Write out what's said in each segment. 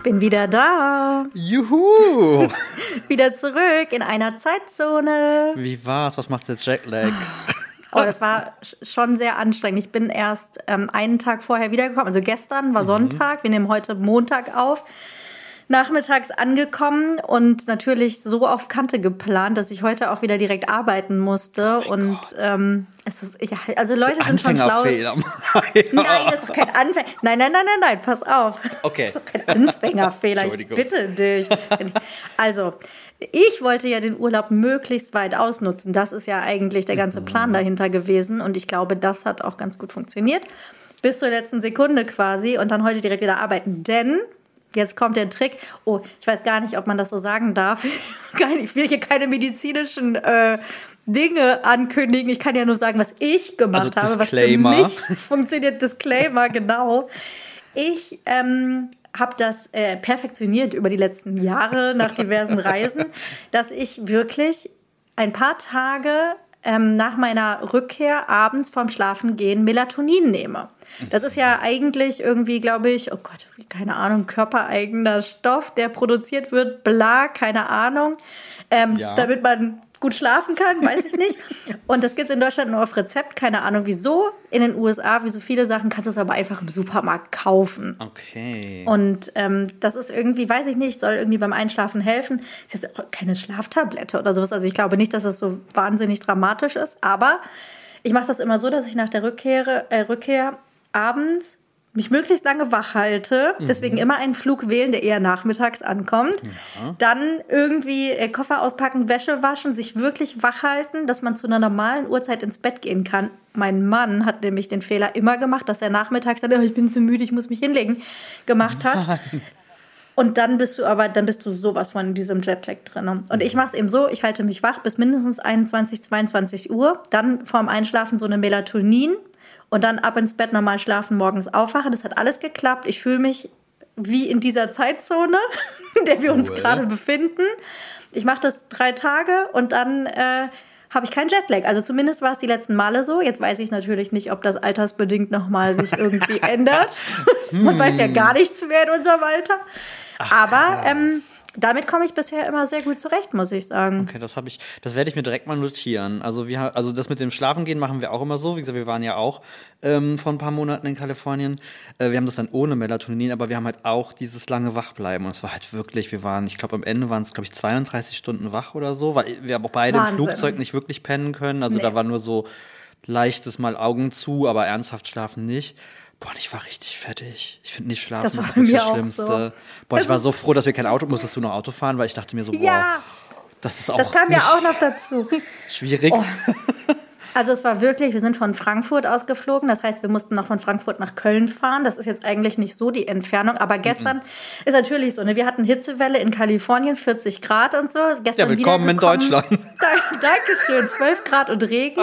Ich bin wieder da. Juhu! wieder zurück in einer Zeitzone. Wie war's? Was macht jetzt Jetlag? Oh, das war schon sehr anstrengend. Ich bin erst ähm, einen Tag vorher wiedergekommen. Also gestern war mhm. Sonntag. Wir nehmen heute Montag auf nachmittags angekommen und natürlich so auf Kante geplant, dass ich heute auch wieder direkt arbeiten musste. Oh und ähm, es ist, ja, also Leute sind schon schlau. nein, das ist doch kein Anfänger. Nein, nein, nein, nein, nein, pass auf. Okay. Das ist doch kein Anfängerfehler. ich bitte dich. Also, ich wollte ja den Urlaub möglichst weit ausnutzen. Das ist ja eigentlich der ganze Plan mhm. dahinter gewesen. Und ich glaube, das hat auch ganz gut funktioniert. Bis zur letzten Sekunde quasi und dann heute direkt wieder arbeiten. Denn Jetzt kommt der Trick. Oh, ich weiß gar nicht, ob man das so sagen darf. Ich will hier keine medizinischen äh, Dinge ankündigen. Ich kann ja nur sagen, was ich gemacht also habe, was für mich funktioniert. Disclaimer, genau. Ich ähm, habe das äh, perfektioniert über die letzten Jahre nach diversen Reisen, dass ich wirklich ein paar Tage ähm, nach meiner Rückkehr abends vorm Schlafengehen Melatonin nehme. Das ist ja eigentlich irgendwie, glaube ich, oh Gott, keine Ahnung, körpereigener Stoff, der produziert wird, bla, keine Ahnung, ähm, ja. damit man gut schlafen kann, weiß ich nicht. Und das gibt es in Deutschland nur auf Rezept, keine Ahnung wieso. In den USA, wie so viele Sachen, kannst du es aber einfach im Supermarkt kaufen. Okay. Und ähm, das ist irgendwie, weiß ich nicht, soll irgendwie beim Einschlafen helfen. Ist jetzt auch keine Schlaftablette oder sowas. Also ich glaube nicht, dass das so wahnsinnig dramatisch ist. Aber ich mache das immer so, dass ich nach der Rückkehr, äh, Rückkehr abends mich möglichst lange wach halte, deswegen mhm. immer einen Flug wählen, der eher nachmittags ankommt. Ja. Dann irgendwie äh, Koffer auspacken, Wäsche waschen, sich wirklich wach halten, dass man zu einer normalen Uhrzeit ins Bett gehen kann. Mein Mann hat nämlich den Fehler immer gemacht, dass er nachmittags dann, oh, ich bin zu müde, ich muss mich hinlegen, gemacht hat. Und dann bist du aber, dann bist du sowas von in diesem Jetlag drin. Und ich mache es eben so, ich halte mich wach bis mindestens 21, 22 Uhr. Dann vorm Einschlafen so eine Melatonin, und dann ab ins Bett normal schlafen, morgens aufwachen. Das hat alles geklappt. Ich fühle mich wie in dieser Zeitzone, in der wir uns gerade befinden. Ich mache das drei Tage und dann äh, habe ich keinen Jetlag. Also zumindest war es die letzten Male so. Jetzt weiß ich natürlich nicht, ob das altersbedingt nochmal sich irgendwie ändert. Man weiß ja gar nichts mehr in unserem Alter. Ach, Aber ähm, damit komme ich bisher immer sehr gut zurecht, muss ich sagen. Okay, das habe ich, das werde ich mir direkt mal notieren. Also wir, also das mit dem Schlafengehen machen wir auch immer so. Wie gesagt, wir waren ja auch ähm, vor ein paar Monaten in Kalifornien. Äh, wir haben das dann ohne Melatonin, aber wir haben halt auch dieses lange Wachbleiben. Und es war halt wirklich, wir waren, ich glaube, am Ende waren es, glaube ich, 32 Stunden wach oder so, weil wir aber auch beide Wahnsinn. im Flugzeug nicht wirklich pennen können. Also nee. da war nur so leichtes Mal Augen zu, aber ernsthaft schlafen nicht. Boah, ich war richtig fertig. Ich finde nicht schlafen das, das wirklich das Schlimmste. So. Boah, ich war so froh, dass wir kein Auto, musstest du noch Auto fahren, weil ich dachte mir so, boah, ja, das ist auch. Das kam ja auch noch dazu. Schwierig. Oh. Also es war wirklich, wir sind von Frankfurt ausgeflogen, das heißt, wir mussten noch von Frankfurt nach Köln fahren. Das ist jetzt eigentlich nicht so die Entfernung, aber gestern mm -mm. ist natürlich so, ne? wir hatten Hitzewelle in Kalifornien, 40 Grad und so. Gestern ja, willkommen in Deutschland. Dankeschön, 12 Grad und Regen.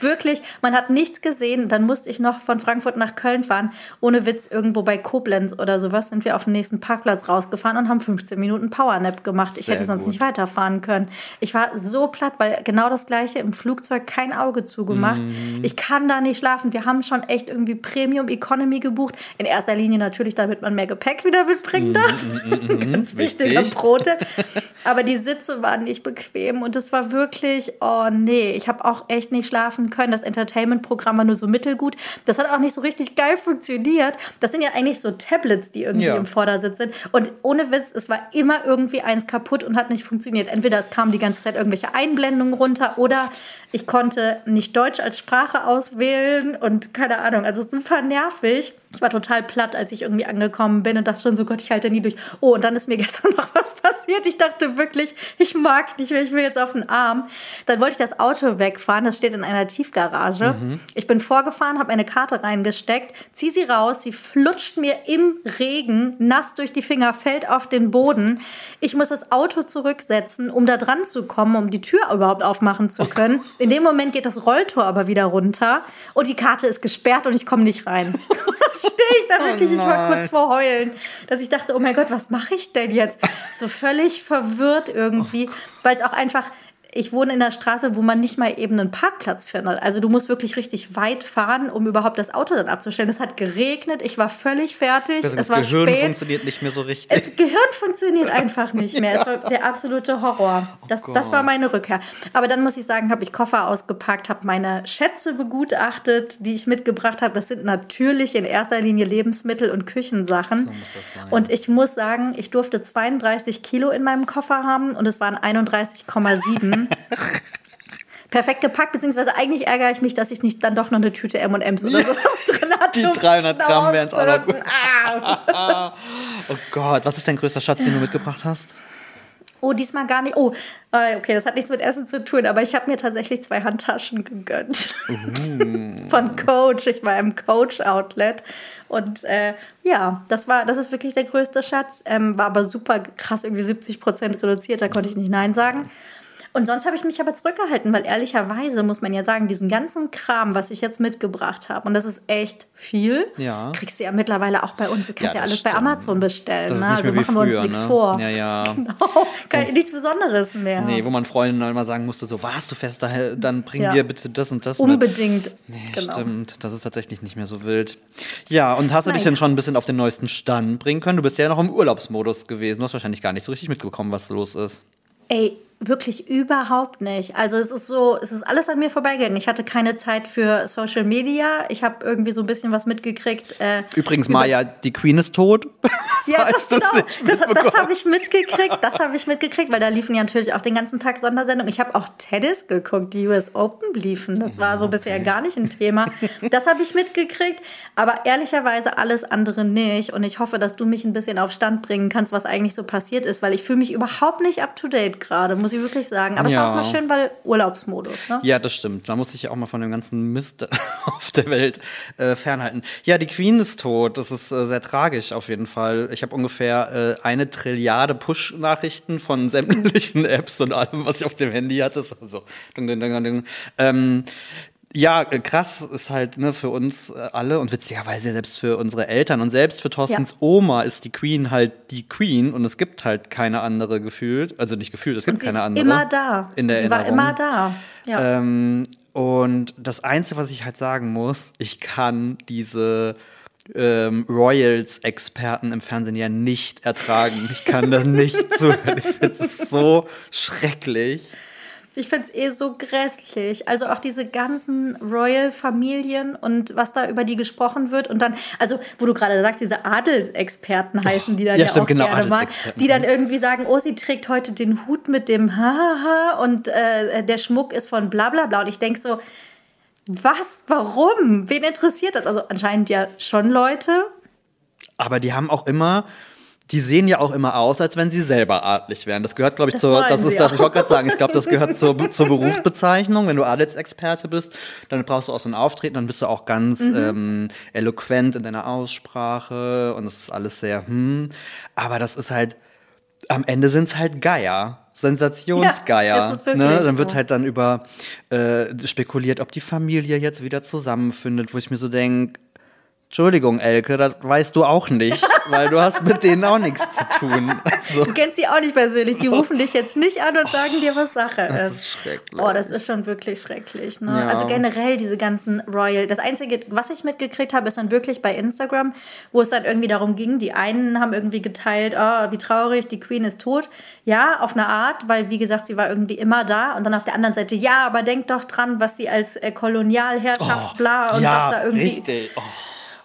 Wirklich, man hat nichts gesehen. Dann musste ich noch von Frankfurt nach Köln fahren. Ohne Witz, irgendwo bei Koblenz oder sowas sind wir auf den nächsten Parkplatz rausgefahren und haben 15 Minuten Powernap gemacht. Ich Sehr hätte sonst gut. nicht weiterfahren können. Ich war so platt, weil genau das gleiche im Flugzeug kein Auge zugemacht. Mhm. Ich kann da nicht schlafen. Wir haben schon echt irgendwie Premium Economy gebucht. In erster Linie natürlich, damit man mehr Gepäck wieder mitbringen mhm, darf. Mhm, mhm, Ganz wichtiger Brote. Aber die Sitze waren nicht bequem und es war wirklich, oh nee, ich habe auch echt nicht schlafen können. Das Entertainment-Programm war nur so mittelgut. Das hat auch nicht so richtig geil funktioniert. Das sind ja eigentlich so Tablets, die irgendwie ja. im Vordersitz sind. Und ohne Witz, es war immer irgendwie eins kaputt und hat nicht funktioniert. Entweder es kamen die ganze Zeit irgendwelche Einblendungen runter oder ich konnte nicht Deutsch als Sprache auswählen und keine Ahnung, also super nervig. Ich war total platt, als ich irgendwie angekommen bin und dachte schon so, Gott, ich halte nie durch. Oh, und dann ist mir gestern noch was passiert. Ich dachte wirklich, ich mag nicht mehr, ich will jetzt auf den Arm. Dann wollte ich das Auto wegfahren, das steht in einer Tiefgarage. Mhm. Ich bin vorgefahren, habe eine Karte reingesteckt, ziehe sie raus, sie flutscht mir im Regen, nass durch die Finger, fällt auf den Boden. Ich muss das Auto zurücksetzen, um da dran zu kommen, um die Tür überhaupt aufmachen zu können. In dem Moment geht das Rolltor aber wieder runter und die Karte ist gesperrt und ich komme nicht rein. stehe ich da wirklich, oh ich war kurz vor Heulen, dass ich dachte, oh mein Gott, was mache ich denn jetzt? So völlig verwirrt irgendwie, weil es auch einfach ich wohne in einer Straße, wo man nicht mal eben einen Parkplatz findet. Also du musst wirklich richtig weit fahren, um überhaupt das Auto dann abzustellen. Es hat geregnet, ich war völlig fertig. Das, es war Gehirn spät. funktioniert nicht mehr so richtig. Das Gehirn funktioniert einfach nicht mehr. Es war der absolute Horror. Das, Oh das war meine Rückkehr. Aber dann muss ich sagen, habe ich Koffer ausgepackt, habe meine Schätze begutachtet, die ich mitgebracht habe. Das sind natürlich in erster Linie Lebensmittel und Küchensachen. So muss das sein. Und ich muss sagen, ich durfte 32 Kilo in meinem Koffer haben und es waren 31,7. Perfekt gepackt, beziehungsweise eigentlich ärgere ich mich, dass ich nicht dann doch noch eine Tüte M&M's oder sowas drin hatte. Die 300 Gramm wären's auch noch gut. Ah. Oh Gott, was ist dein größter Schatz, den du mitgebracht hast? Oh, diesmal gar nicht. Oh, äh, okay, das hat nichts mit Essen zu tun, aber ich habe mir tatsächlich zwei Handtaschen gegönnt. Von Coach. Ich war im Coach-Outlet. Und äh, ja, das war, das ist wirklich der größte Schatz. Ähm, war aber super krass, irgendwie 70 Prozent reduziert, da konnte ich nicht Nein sagen. Und sonst habe ich mich aber zurückgehalten, weil ehrlicherweise muss man ja sagen, diesen ganzen Kram, was ich jetzt mitgebracht habe, und das ist echt viel, Ja. kriegst du ja mittlerweile auch bei uns. Du kannst ja, Ja, alles bei stimmt. Amazon bestellen. Ne? Also machen wir uns früher, nichts ne? vor. Ja, ja. Genau. Kein, nichts Besonderes mehr. Nee, wo man Freundinnen immer sagen musste, so, was, du fährst daher, dann bring Ja. dir bitte das und das mit. Unbedingt. Nee, genau. stimmt. Das ist tatsächlich nicht mehr so wild. Ja, und hast du dich Naja. denn schon ein bisschen auf den neuesten Stand bringen können? Du bist ja noch im Urlaubsmodus gewesen. Du hast wahrscheinlich gar nicht so richtig mitbekommen, was los ist. Ey, wirklich überhaupt nicht. Also es ist so, es ist alles an mir vorbeigegangen. Ich hatte keine Zeit für Social Media. Ich habe irgendwie so ein bisschen was mitgekriegt. Äh, Übrigens, Maja, die Queen ist tot. Ja, das, genau. das, das habe ich mitgekriegt. Das habe ich mitgekriegt, weil da liefen ja natürlich auch den ganzen Tag Sondersendungen. Ich habe auch Tennis geguckt, die US Open liefen. Das war so bisher gar nicht ein Thema. Das habe ich mitgekriegt, aber ehrlicherweise alles andere nicht. Und ich hoffe, dass du mich ein bisschen auf Stand bringen kannst, was eigentlich so passiert ist, weil ich fühle mich überhaupt nicht up to date gerade, muss ich wirklich sagen. Aber es war Ja. auch mal schön, weil Urlaubsmodus. Ne? Ja, das stimmt. Man muss sich ja auch mal von dem ganzen Mist auf der Welt äh, fernhalten. Ja, die Queen ist tot. Das ist äh, sehr tragisch auf jeden Fall. Ich habe ungefähr äh, eine Trilliarde Push-Nachrichten von sämtlichen Apps und allem, was ich auf dem Handy hatte. So, so. Ding, ding, ding, ding. Ähm, ja, krass ist halt ne, für uns äh, alle und witzigerweise selbst für unsere Eltern und selbst für Thorstens Ja. Oma ist die Queen halt die Queen und es gibt halt keine andere gefühlt. Also nicht gefühlt, es gibt Sie keine ist andere. immer da. In der Sie war Erinnerung. immer da. Ja. Ähm, und das Einzige, was ich halt sagen muss, ich kann diese ähm, Royals-Experten im Fernsehen ja nicht ertragen. Ich kann da nicht zuhören. Finde es so schrecklich. Ich finde es eh so grässlich. Also auch diese ganzen Royal-Familien und was da über die gesprochen wird. Und dann, also wo du gerade sagst, diese Adelsexperten heißen die dann ja, ja, stimmt, auch genau, gerne mal. Die dann irgendwie sagen, oh, sie trägt heute den Hut mit dem Hahaha und äh, der Schmuck ist von bla bla bla. Und ich denke so, was? Warum? Wen interessiert das? Also anscheinend ja schon Leute. Aber die haben auch immer. Die sehen ja auch immer aus, als wenn sie selber adlig wären. Das gehört, glaube ich, Das zur. Das ist das. auch. Ich wollte gerade sagen, ich glaube, das gehört zur, zur Berufsbezeichnung. Wenn du Adelsexperte bist, dann brauchst du auch so ein Auftreten, dann bist du auch ganz Mhm. ähm, eloquent in deiner Aussprache und es ist alles sehr, hm. Aber das ist halt, am Ende sind es halt Geier. Sensationsgeier. Ja, ne? Dann wird halt dann über äh, spekuliert, ob die Familie jetzt wieder zusammenfindet, wo ich mir so denke, Entschuldigung, Elke, das weißt du auch nicht, weil du hast mit denen auch nichts zu tun. Also, Du kennst sie auch nicht persönlich. Die rufen dich jetzt nicht an und sagen dir, was Sache ist. das ist schrecklich. Oh, das ist schon wirklich schrecklich. Ne? Ja. Also generell diese ganzen Royal. Das Einzige, was ich mitgekriegt habe, ist dann wirklich bei Instagram, wo es dann irgendwie darum ging, die einen haben irgendwie geteilt, oh, wie traurig, die Queen ist tot. Ja, auf eine Art, weil wie gesagt, sie war irgendwie immer da. Und dann auf der anderen Seite, ja, aber denk doch dran, was sie als äh, Kolonialherrschaft, bla, und ja, was da irgendwie. richtig. Oh.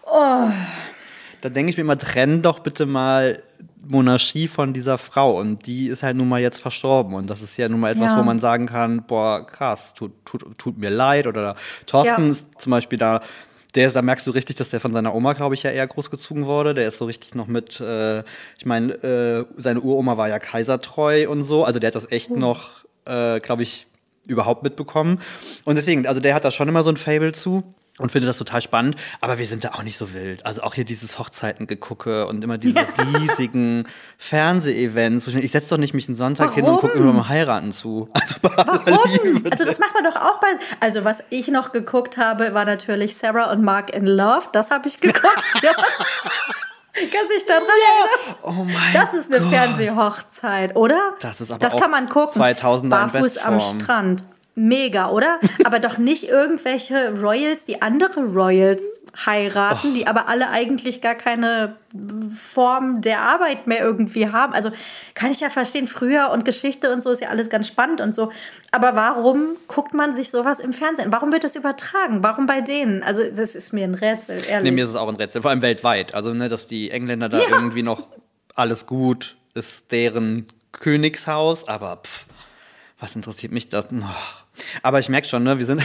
Da denke ich mir immer, trenn doch bitte mal Monarchie von dieser Frau. Und die ist halt nun mal jetzt verstorben. Und das ist ja nun mal etwas, Ja. wo man sagen kann, boah, krass, tut, tut, tut mir leid. Oder Thorsten Ja. ist zum Beispiel da, der ist, da merkst du richtig, dass der von seiner Oma, glaube ich, ja eher großgezogen wurde. Der ist so richtig noch mit, äh, ich meine, äh, seine Uroma war ja kaisertreu und so. Also der hat das echt noch, äh, glaube ich, überhaupt mitbekommen. Und deswegen, also der hat da schon immer so ein Fable zu und finde das total spannend. Aber wir sind da auch nicht so wild. Also auch hier dieses Hochzeitengegucke und immer diese riesigen Fernseh-Events. Ich, setze doch nicht mich einen Sonntag hin und gucke Warum? immer mal heiraten zu. Also Warum? Also das macht man doch auch bei. Also was ich noch geguckt habe, war natürlich Sarah und Mark in Love. Das habe ich geguckt. ja. Kannst dich daran erinnern? Oh mein Das ist eine Gott. Fernsehhochzeit, oder? Das ist aber Das auch kann man gucken. 2000er in Barfuß am. Strand. Mega, oder? aber doch nicht irgendwelche Royals, die andere Royals heiraten, die aber alle eigentlich gar keine Form der Arbeit mehr irgendwie haben. Also kann ich ja verstehen, früher und Geschichte und so ist ja alles ganz spannend und so. Aber warum guckt man sich sowas im Fernsehen? Warum wird das übertragen? Warum bei denen? Also das ist mir ein Rätsel, ehrlich. Nee, mir ist es auch ein Rätsel, vor allem weltweit. Also, ne, dass die Engländer da Ja. irgendwie noch alles gut ist, deren Königshaus, aber pff, was interessiert mich das? Oh. Aber ich merke schon, ne, wir sind,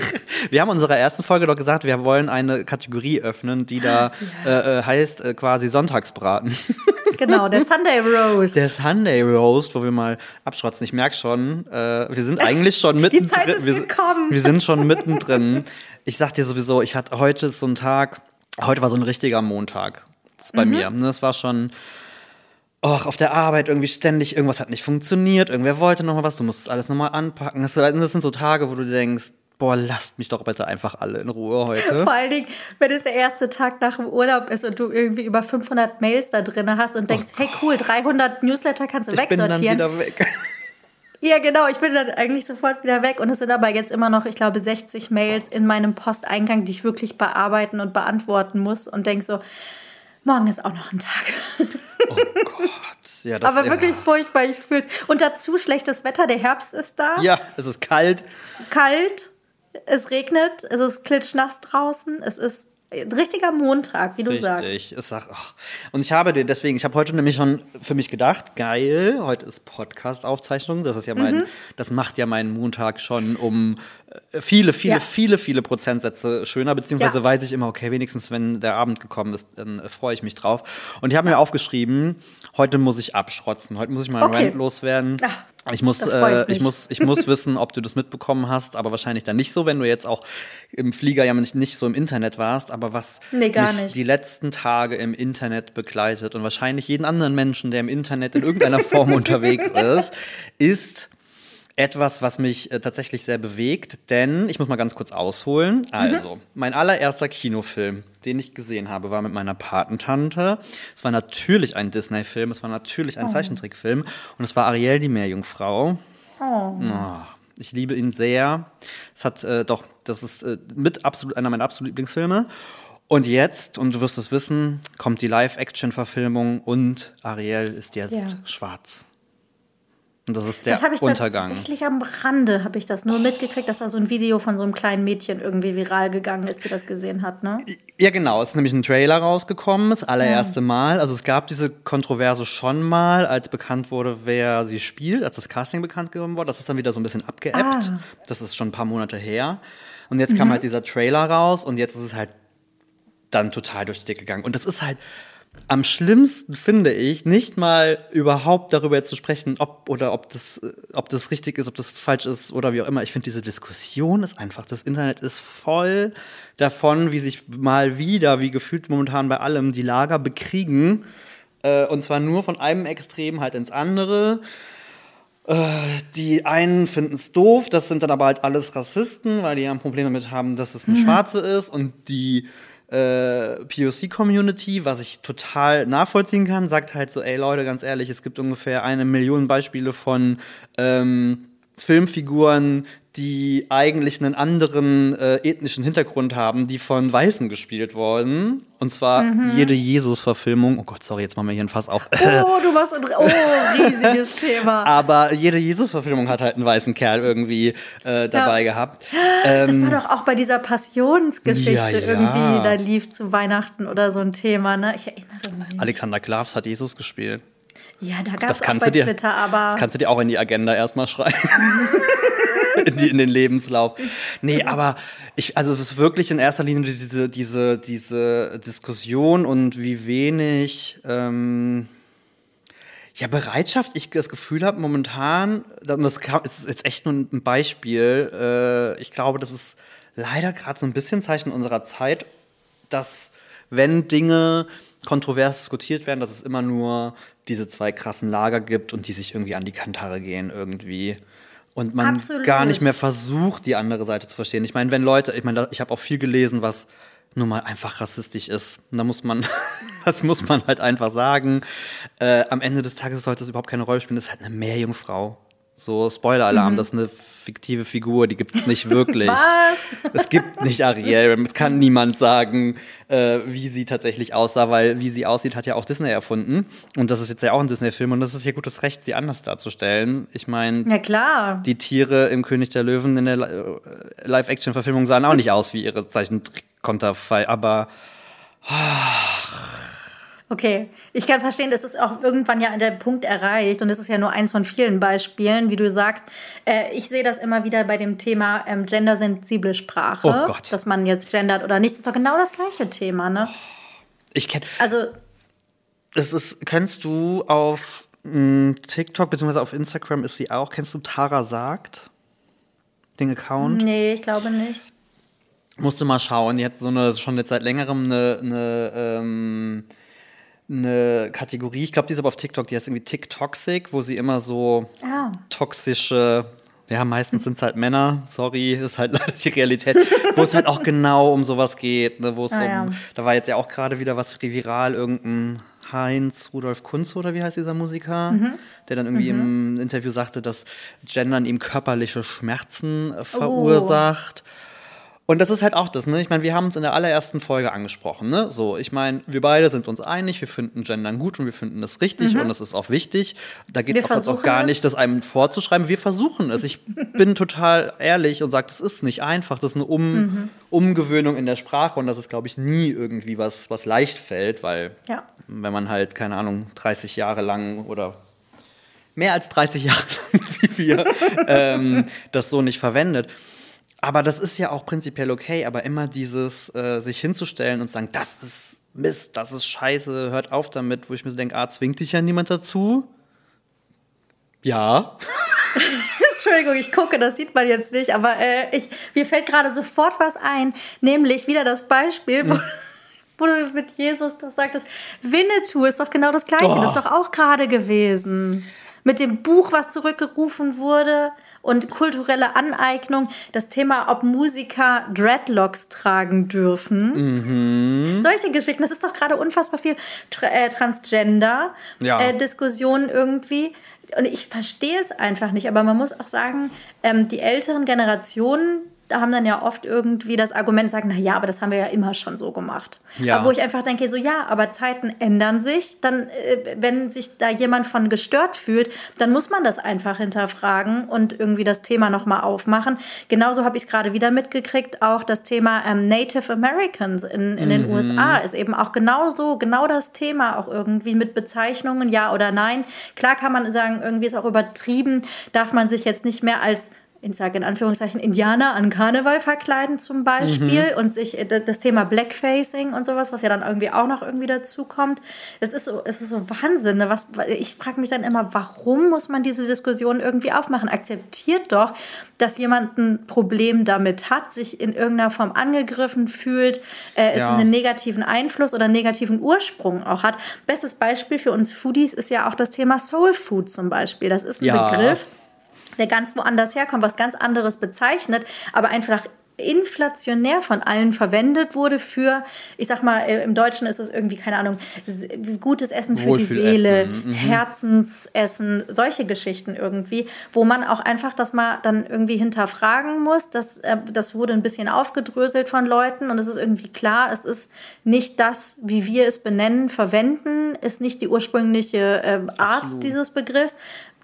wir haben in unserer ersten Folge doch gesagt, wir wollen eine Kategorie öffnen, die da äh, äh, heißt äh, quasi Sonntagsbraten. genau, der Sunday Rose. Der Sunday Roast, wo wir mal abschrotzen. Ich merke schon, äh, wir sind eigentlich schon mittendrin. Zeit ist wir, gekommen. wir sind schon mittendrin. Ich sag dir sowieso, ich hatte heute ist so ein Tag, heute war so ein richtiger Montag. Das ist bei Mhm. mir. Ne, Das war schon. Och, auf der Arbeit irgendwie ständig, irgendwas hat nicht funktioniert, irgendwer wollte noch mal was, du musst alles noch mal anpacken. Das, sind so Tage, wo du denkst, boah, lasst mich doch bitte einfach alle in Ruhe heute. Vor allen Dingen, wenn es der erste Tag nach dem Urlaub ist und du irgendwie über 500 Mails da drin hast und denkst, hey cool, 300 Newsletter kannst du Oh Ich bin dann wegsortieren. wieder weg. Ja, genau, ich bin dann eigentlich sofort wieder weg und es sind aber jetzt immer noch, ich glaube, 60 Mails in meinem Posteingang, die ich wirklich bearbeiten und beantworten muss und denk so, morgen ist auch noch ein Tag. Oh Gott. Ja, das, aber ja. wirklich furchtbar, ich fühle Und dazu schlechtes Wetter, der Herbst ist da, Ja, es ist kalt. kalt, es regnet, es ist klitschnass draußen, es ist richtiger Montag, wie du sagst. Richtig. Es sagt, ach. Und ich habe dir deswegen, ich habe heute nämlich schon für mich gedacht, geil, heute ist Podcast-Aufzeichnung. Das ist ja Mhm. mein, das macht ja meinen Montag schon um äh, viele, viele, Ja. viele, viele Prozentsätze schöner, beziehungsweise Ja. weiß ich immer, okay, wenigstens wenn der Abend gekommen ist, dann äh, freue ich mich drauf. Und ich habe mir aufgeschrieben, heute muss ich abschrotzen, heute muss ich mal Okay. Rant loswerden. Ach, ich muss, ich äh, ich muss, ich muss wissen, ob du das mitbekommen hast, aber wahrscheinlich dann nicht so, wenn du jetzt auch im Flieger ja nicht, nicht so im Internet warst, aber was Nee, mich nicht. die letzten Tage im Internet begleitet und wahrscheinlich jeden anderen Menschen, der im Internet in irgendeiner Form unterwegs ist, ist etwas, was mich äh, tatsächlich sehr bewegt, denn ich muss mal ganz kurz ausholen. Also, mein allererster Kinofilm, den ich gesehen habe, war mit meiner Patentante. Es war natürlich ein Disney-Film, es war natürlich ein Zeichentrickfilm und es war Ariel die Meerjungfrau. Oh. Oh, ich liebe ihn sehr. Es hat äh, doch, das ist äh, mit absolut einer meiner absoluten Lieblingsfilme. Und jetzt, und du wirst es wissen, kommt die Live-Action-Verfilmung und Ariel ist jetzt Ja. schwarz. Und das ist der Das habe ich Untergang. tatsächlich am Rande, habe ich das nur mitgekriegt, dass da so ein Video von so einem kleinen Mädchen irgendwie viral gegangen ist, die das gesehen hat, ne? Ja, genau. Es ist nämlich ein Trailer rausgekommen, das allererste Mal. Also es gab diese Kontroverse schon mal, als bekannt wurde, wer sie spielt, als das Casting bekannt gegeben wurde. Das ist dann wieder so ein bisschen abgeebbt. Ah. Das ist schon ein paar Monate her. Und jetzt kam halt dieser Trailer raus und jetzt ist es halt dann total durch die Decke gegangen. Und das ist halt am schlimmsten, finde ich, nicht mal überhaupt darüber zu sprechen, ob oder ob das, äh, ob das richtig ist, ob das falsch ist oder wie auch immer. Ich finde, diese Diskussion ist einfach, das Internet ist voll davon, wie sich mal wieder, wie gefühlt momentan bei allem, die Lager bekriegen. Äh, und zwar nur von einem Extrem halt ins andere. Äh, Die einen finden es doof, das sind dann aber halt alles Rassisten, weil die ja ein Problem damit haben, dass es eine Schwarze ist. Und die äh, POC-Community, was ich total nachvollziehen kann, sagt halt so, ey Leute, ganz ehrlich, es gibt ungefähr eine Million Beispiele von ähm, Filmfiguren, die eigentlich einen anderen äh, ethnischen Hintergrund haben, die von Weißen gespielt wurden. Und zwar jede Jesus-Verfilmung. Oh Gott, sorry, jetzt machen wir hier ein Fass auf. Oh, du machst ein oh, riesiges Thema. Aber jede Jesus-Verfilmung hat halt einen weißen Kerl irgendwie äh, dabei gehabt. Das war doch auch bei dieser Passionsgeschichte Ja, ja. irgendwie, da lief zu Weihnachten oder so ein Thema, ne? Ich erinnere mich. Alexander Klavs hat Jesus gespielt. Ja, da gab es auch bei dir, Twitter, aber das kannst du dir auch in die Agenda erstmal schreiben. in, die, in den Lebenslauf. Nee, aber ich, also es ist wirklich in erster Linie diese, diese, diese Diskussion und wie wenig ähm, ja, Bereitschaft ich das Gefühl habe momentan, das ist jetzt echt nur ein Beispiel, äh, ich glaube, das ist leider gerade so ein bisschen Zeichen unserer Zeit, dass wenn Dinge kontrovers diskutiert werden, dass es immer nur diese zwei krassen Lager gibt und die sich irgendwie an die Kantare gehen irgendwie. Und man Absolut. gar nicht mehr versucht, die andere Seite zu verstehen. Ich meine, wenn Leute, ich meine, ich habe auch viel gelesen, was nun mal einfach rassistisch ist. Und da muss man, das muss man halt einfach sagen. Äh, am Ende des Tages sollte das überhaupt keine Rolle spielen. Das ist halt eine Meerjungfrau. So, Spoiler-Alarm, mhm. das ist eine fiktive Figur, die gibt es nicht wirklich. Was? Es gibt nicht Ariel. Es kann niemand sagen, äh, wie sie tatsächlich aussah, weil wie sie aussieht, hat ja auch Disney erfunden. Und das ist jetzt ja auch ein Disney-Film und das ist ja gutes Recht, sie anders darzustellen. Ich meine, ja, klar. die Tiere im König der Löwen in der äh, Live-Action-Verfilmung sahen auch nicht aus wie ihre Zeichentrick-Konterfei, aber. Oh, Okay, ich kann verstehen, das ist auch irgendwann ja an der Punkt erreicht und es ist ja nur eins von vielen Beispielen, wie du sagst. Äh, ich sehe das immer wieder bei dem Thema ähm, gendersensible Sprache, oh Gott. dass man jetzt gendert oder nicht. Das ist doch genau das gleiche Thema, ne? Ich kenne. Also. Das ist, kennst du auf mh, hm, TikTok bzw. auf Instagram ist sie auch. Kennst du Tara sagt? Den Account? Nee, ich glaube nicht. Musst du mal schauen. Die hat so eine, schon jetzt seit längerem eine, eine ähm, eine Kategorie, ich glaube, die ist aber auf TikTok, die heißt irgendwie TikToxic, wo sie immer so ah. toxische, ja, meistens sind es halt Männer, sorry, ist halt leider die Realität, wo es halt auch genau um sowas geht, ne, wo es ah, um, ja. da war jetzt ja auch gerade wieder was viral, irgendein Heinz Rudolf Kunz oder wie heißt dieser Musiker, mhm. der dann irgendwie mhm. im Interview sagte, dass Gendern ihm körperliche Schmerzen verursacht. Oh. Und das ist halt auch das, ne? Ich meine, wir haben es in der allerersten Folge angesprochen, ne? So, ich meine, wir beide sind uns einig, wir finden Gendern gut und wir finden das richtig mhm. und das ist auch wichtig. Da geht es auch, auch gar nicht, das einem vorzuschreiben. Wir versuchen es. Ich bin total ehrlich und sage, das ist nicht einfach, das ist eine um mhm. Umgewöhnung in der Sprache und das ist, glaube ich, nie irgendwie was, was leicht fällt, weil ja. wenn man halt, keine Ahnung, 30 Jahre lang oder mehr als 30 Jahre lang wie wir ähm, das so nicht verwendet. Aber das ist ja auch prinzipiell okay, aber immer dieses äh, sich hinzustellen und sagen, das ist Mist, das ist scheiße, hört auf damit, wo ich mir denke, ah, zwingt dich ja niemand dazu? Ja. Entschuldigung, ich gucke, das sieht man jetzt nicht, aber äh, ich, mir fällt gerade sofort was ein, nämlich wieder das Beispiel, wo, hm. wo du mit Jesus das sagtest. Winnetou ist doch genau das Gleiche, oh. das ist doch auch gerade gewesen. Mit dem Buch, was zurückgerufen wurde und kulturelle Aneignung, das Thema, ob Musiker Dreadlocks tragen dürfen. Mhm. Solche Geschichten, das ist doch gerade unfassbar viel Tra äh, Transgender-Diskussionen ja. äh, irgendwie. Und ich verstehe es einfach nicht, aber man muss auch sagen, ähm, die älteren Generationen, haben dann ja oft irgendwie das Argument, sagen, na ja, aber das haben wir ja immer schon so gemacht. Ja. Aber wo ich einfach denke, so ja, aber Zeiten ändern sich. Dann, äh, wenn sich da jemand von gestört fühlt, dann muss man das einfach hinterfragen und irgendwie das Thema nochmal aufmachen. Genauso habe ich es gerade wieder mitgekriegt, auch das Thema ähm, Native Americans in, in den mhm. USA ist eben auch genauso, genau das Thema, auch irgendwie mit Bezeichnungen, ja oder nein. Klar kann man sagen, irgendwie ist auch übertrieben, darf man sich jetzt nicht mehr als ich sage in Anführungszeichen, Indianer an Karneval verkleiden zum Beispiel mhm. und sich äh, das Thema Blackfacing und sowas, was ja dann irgendwie auch noch irgendwie dazu kommt. Das ist so, es ist so Wahnsinn. Ne? Was, ich frage mich dann immer, warum muss man diese Diskussion irgendwie aufmachen? Akzeptiert doch, dass jemand ein Problem damit hat, sich in irgendeiner Form angegriffen fühlt, äh, es ja. einen negativen Einfluss oder einen negativen Ursprung auch hat. Bestes Beispiel für uns Foodies ist ja auch das Thema Soul Food zum Beispiel. Das ist ein ja. Begriff, der ganz woanders herkommt, was ganz anderes bezeichnet, aber einfach inflationär von allen verwendet wurde für, ich sag mal, äh, im Deutschen ist es irgendwie, keine Ahnung, gutes Essen für die Seele, mhm. Herzensessen, solche Geschichten irgendwie, wo man auch einfach das mal dann irgendwie hinterfragen muss. Das, äh, das wurde ein bisschen aufgedröselt von Leuten und es ist irgendwie klar, es ist nicht das, wie wir es benennen, verwenden, ist nicht die ursprüngliche äh, Art Absolut. dieses Begriffs,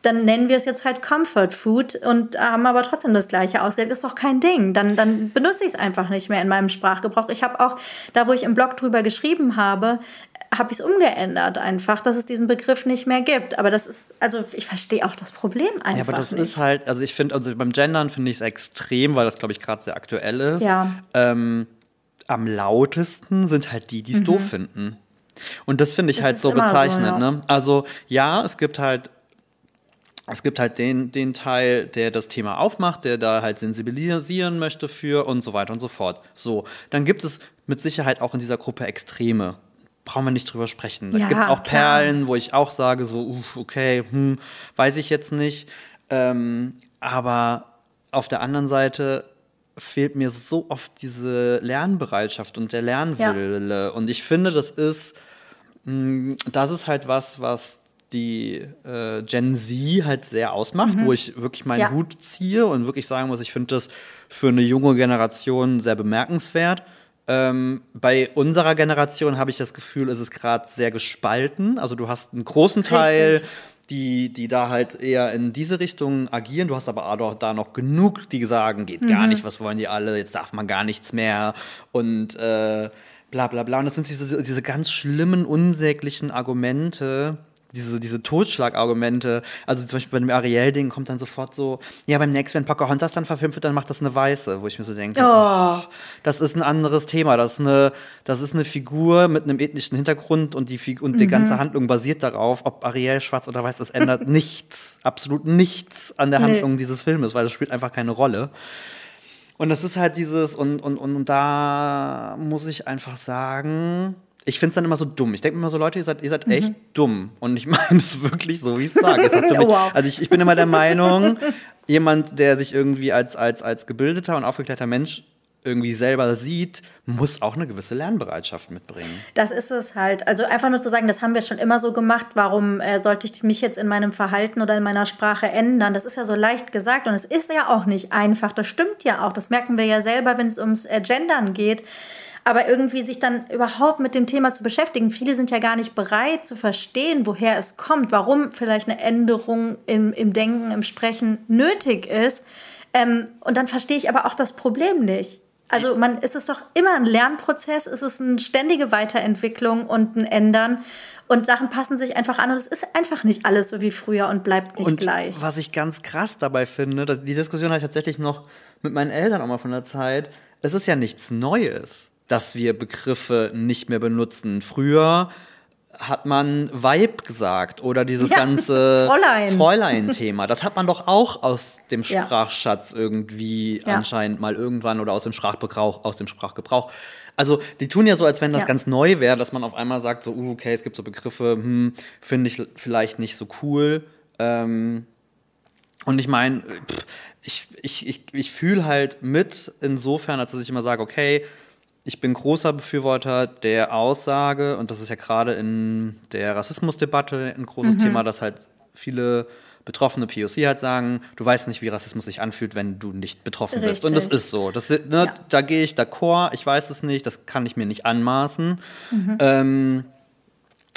dann nennen wir es jetzt halt Comfort Food und haben aber trotzdem das gleiche ausgelegt. Das ist doch kein Ding. Dann, dann benutze ich es einfach nicht mehr in meinem Sprachgebrauch. Ich habe auch, da wo ich im Blog drüber geschrieben habe, habe ich es umgeändert einfach, dass es diesen Begriff nicht mehr gibt. Aber das ist, also ich verstehe auch das Problem einfach. Ja, aber das nicht. ist halt, also ich finde, also beim Gendern finde ich es extrem, weil das, glaube ich, gerade sehr aktuell ist. Ja. Ähm, am lautesten sind halt die, die es mhm. doof finden. Und das finde ich das halt so bezeichnend. So, ja. ne? Also ja, es gibt halt es gibt halt den, den Teil, der das Thema aufmacht, der da halt sensibilisieren möchte für und so weiter und so fort. So, dann gibt es mit Sicherheit auch in dieser Gruppe Extreme. Brauchen wir nicht drüber sprechen. Da ja, gibt es auch klar. Perlen, wo ich auch sage, so, uff, okay, hm, weiß ich jetzt nicht. Ähm, aber auf der anderen Seite fehlt mir so oft diese Lernbereitschaft und der Lernwille. Ja. Und ich finde, das ist, mh, das ist halt was, was die äh, Gen Z halt sehr ausmacht, mhm. wo ich wirklich meinen ja. Hut ziehe und wirklich sagen muss, ich finde das für eine junge Generation sehr bemerkenswert. Ähm, bei unserer Generation habe ich das Gefühl, ist es gerade sehr gespalten. Also du hast einen großen Teil, Richtig. die, die da halt eher in diese Richtung agieren. Du hast aber auch da noch genug, die sagen, geht mhm. gar nicht, was wollen die alle, jetzt darf man gar nichts mehr und äh, bla bla bla. Und das sind diese, diese ganz schlimmen, unsäglichen Argumente, diese, diese Totschlagargumente, also zum Beispiel bei dem Ariel-Ding kommt dann sofort so, ja, beim nächsten, wenn Pocahontas dann verfilmt wird, dann macht das eine Weiße, wo ich mir so denke, oh. das ist ein anderes Thema, das ist eine, das ist eine Figur mit einem ethnischen Hintergrund und die, und die mhm. ganze Handlung basiert darauf, ob Ariel schwarz oder weiß, das ändert nichts, absolut nichts an der Handlung nee. dieses Filmes, weil das spielt einfach keine Rolle. Und das ist halt dieses, und, und, und da muss ich einfach sagen, ich finde es dann immer so dumm. Ich denke immer so, Leute, ihr seid, ihr seid mhm. echt dumm. Und ich meine es wirklich so, wie ich es sage. wow. Also ich, ich bin immer der Meinung, jemand, der sich irgendwie als, als, als gebildeter und aufgeklärter Mensch irgendwie selber sieht, muss auch eine gewisse Lernbereitschaft mitbringen. Das ist es halt. Also einfach nur zu sagen, das haben wir schon immer so gemacht, warum äh, sollte ich mich jetzt in meinem Verhalten oder in meiner Sprache ändern? Das ist ja so leicht gesagt und es ist ja auch nicht einfach. Das stimmt ja auch. Das merken wir ja selber, wenn es ums äh, Gendern geht aber irgendwie sich dann überhaupt mit dem Thema zu beschäftigen. Viele sind ja gar nicht bereit zu verstehen, woher es kommt, warum vielleicht eine Änderung im, im Denken, im Sprechen nötig ist. Ähm, und dann verstehe ich aber auch das Problem nicht. Also man ist es doch immer ein Lernprozess, ist es eine ständige Weiterentwicklung und ein Ändern und Sachen passen sich einfach an und es ist einfach nicht alles so wie früher und bleibt nicht und gleich. Was ich ganz krass dabei finde, dass die Diskussion hatte ich tatsächlich noch mit meinen Eltern auch mal von der Zeit. Es ist ja nichts Neues dass wir Begriffe nicht mehr benutzen. Früher hat man Vibe gesagt oder dieses ja, ganze Fräulein. Fräulein-Thema. Das hat man doch auch aus dem Sprachschatz irgendwie ja. anscheinend mal irgendwann oder aus dem Sprachgebrauch, aus dem Sprachgebrauch. Also die tun ja so, als wenn das ja. ganz neu wäre, dass man auf einmal sagt, so, uh, okay, es gibt so Begriffe, hm, finde ich vielleicht nicht so cool. Ähm, und ich meine, ich, ich, ich, ich fühle halt mit insofern, als dass ich immer sage, okay, ich bin großer Befürworter der Aussage, und das ist ja gerade in der Rassismusdebatte ein großes mhm. Thema, dass halt viele betroffene POC halt sagen, du weißt nicht, wie Rassismus sich anfühlt, wenn du nicht betroffen Richtig. bist. Und das ist so. Das, ne, ja. Da gehe ich d'accord, ich weiß es nicht, das kann ich mir nicht anmaßen. Mhm. Ähm,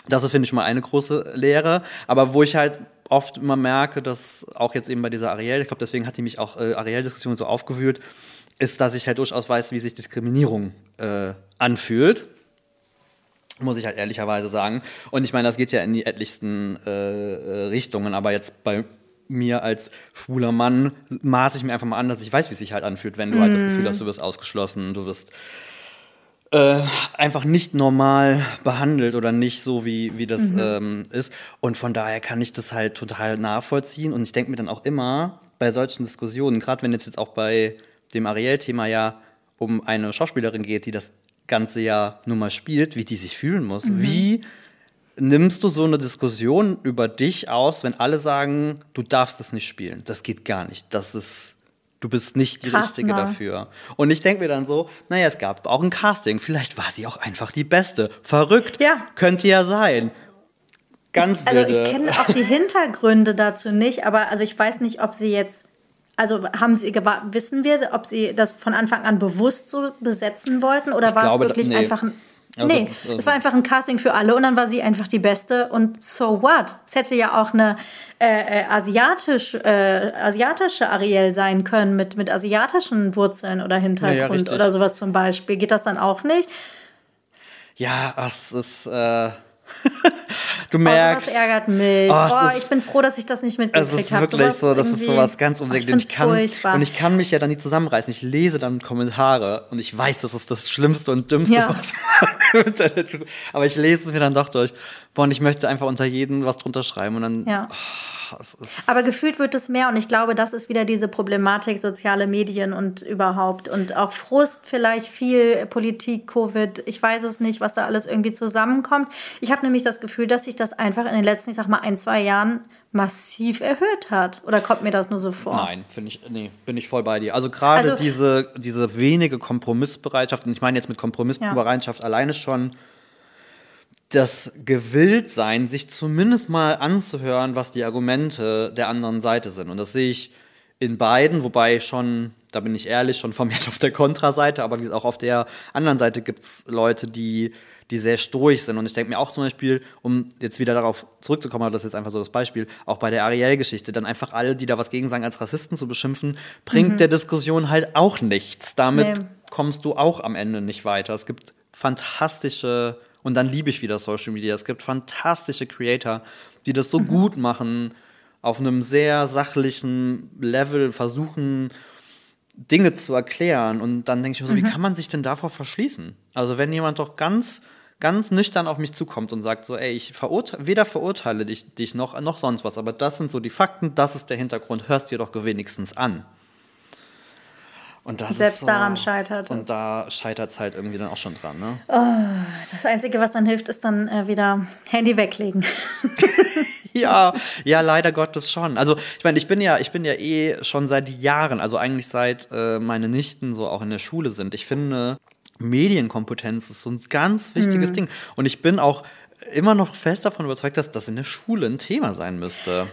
das ist, finde ich, schon mal eine große Lehre. Aber wo ich halt oft immer merke, dass auch jetzt eben bei dieser Ariel, ich glaube, deswegen hat die mich auch äh, Ariel-Diskussion so aufgewühlt, ist, dass ich halt durchaus weiß, wie sich Diskriminierung äh, anfühlt. Muss ich halt ehrlicherweise sagen. Und ich meine, das geht ja in die etlichsten äh, äh, Richtungen, aber jetzt bei mir als schwuler Mann maße ich mir einfach mal an, dass ich weiß, wie es sich halt anfühlt, wenn du mm. halt das Gefühl hast, du wirst ausgeschlossen, du wirst äh, einfach nicht normal behandelt oder nicht so, wie, wie das mhm. ähm, ist. Und von daher kann ich das halt total nachvollziehen. Und ich denke mir dann auch immer bei solchen Diskussionen, gerade wenn jetzt jetzt auch bei dem Ariel-Thema ja um eine Schauspielerin geht, die das ganze Jahr nun mal spielt, wie die sich fühlen muss. Mhm. Wie nimmst du so eine Diskussion über dich aus, wenn alle sagen, du darfst das nicht spielen? Das geht gar nicht. Das ist, du bist nicht die Krass, Richtige ne? dafür. Und ich denke mir dann so, naja, es gab auch ein Casting. Vielleicht war sie auch einfach die Beste. Verrückt. Ja. Könnte ja sein. Ganz Also ich kenne auch die Hintergründe dazu nicht, aber also ich weiß nicht, ob sie jetzt also haben Sie, wissen wir, ob Sie das von Anfang an bewusst so besetzen wollten oder ich war glaube, es wirklich nee. einfach ein. Also, nee, also, es war einfach ein Casting für alle und dann war sie einfach die Beste und so what? Es hätte ja auch eine äh, äh asiatisch, äh, asiatische Ariel sein können mit, mit asiatischen Wurzeln oder Hintergrund ja, ja, oder sowas zum Beispiel. Geht das dann auch nicht? Ja, es ist. Äh du merkst. Oh, das ärgert mich. Oh, oh ich bin froh, dass ich das nicht mitgekriegt habe. Es ist wirklich so, das ist sowas ganz. Oh, und, ich kann, und ich kann mich ja dann nicht zusammenreißen. Ich lese dann Kommentare und ich weiß, das ist das Schlimmste und Dümmste, ja. was man im Internet tut. Aber ich lese es mir dann doch durch. Boah, und ich möchte einfach unter jeden was drunter schreiben und dann. Ja. Oh, ist Aber gefühlt wird es mehr und ich glaube, das ist wieder diese Problematik soziale Medien und überhaupt und auch Frust vielleicht viel Politik, Covid, ich weiß es nicht, was da alles irgendwie zusammenkommt. Ich habe nämlich das Gefühl, dass sich das einfach in den letzten, ich sag mal, ein, zwei Jahren massiv erhöht hat. Oder kommt mir das nur so vor? Nein, finde ich, nee, bin ich voll bei dir. Also gerade Also- diese, diese wenige Kompromissbereitschaft, und ich meine jetzt mit Kompromissbereitschaft alleine schon das Gewilltsein, sich zumindest mal anzuhören, was die Argumente der anderen Seite sind. Und das sehe ich in beiden, wobei schon, da bin ich ehrlich, schon vermehrt auf der Kontraseite, aber wie auch auf der anderen Seite gibt es Leute, die, die sehr stoisch sind. Und ich denke mir auch zum Beispiel, um jetzt wieder darauf zurückzukommen, aber das ist jetzt einfach so das Beispiel, auch bei der Ariel-Geschichte, dann einfach alle, die da was gegen sagen, als Rassisten zu beschimpfen, bringt der Diskussion halt auch nichts. Damit Nee. kommst du auch am Ende nicht weiter. Es gibt fantastische, und dann liebe ich wieder Social Media, es gibt fantastische Creator, die das so gut machen, auf einem sehr sachlichen Level versuchen, Dinge zu erklären. Und dann denke ich mir so, wie kann man sich denn davor verschließen? Also wenn jemand doch ganz, ganz nüchtern auf mich zukommt und sagt so, ey, ich verurte weder verurteile dich, dich noch, noch sonst was, aber das sind so die Fakten, das ist der Hintergrund, hörst dir doch wenigstens an. Und das Selbst so, daran scheitert. Und da scheitert es halt irgendwie dann auch schon dran, ne? Das Einzige, was dann hilft, ist dann äh, wieder Handy weglegen. Ja, ja, leider Gottes schon. Also ich meine, ich bin ja, ich bin ja eh schon seit Jahren, also eigentlich seit äh, meine Nichten so auch in der Schule sind. Ich finde, Medienkompetenz ist so ein ganz wichtiges Ding. Und ich bin auch immer noch fest davon überzeugt, dass das in der Schule ein Thema sein müsste.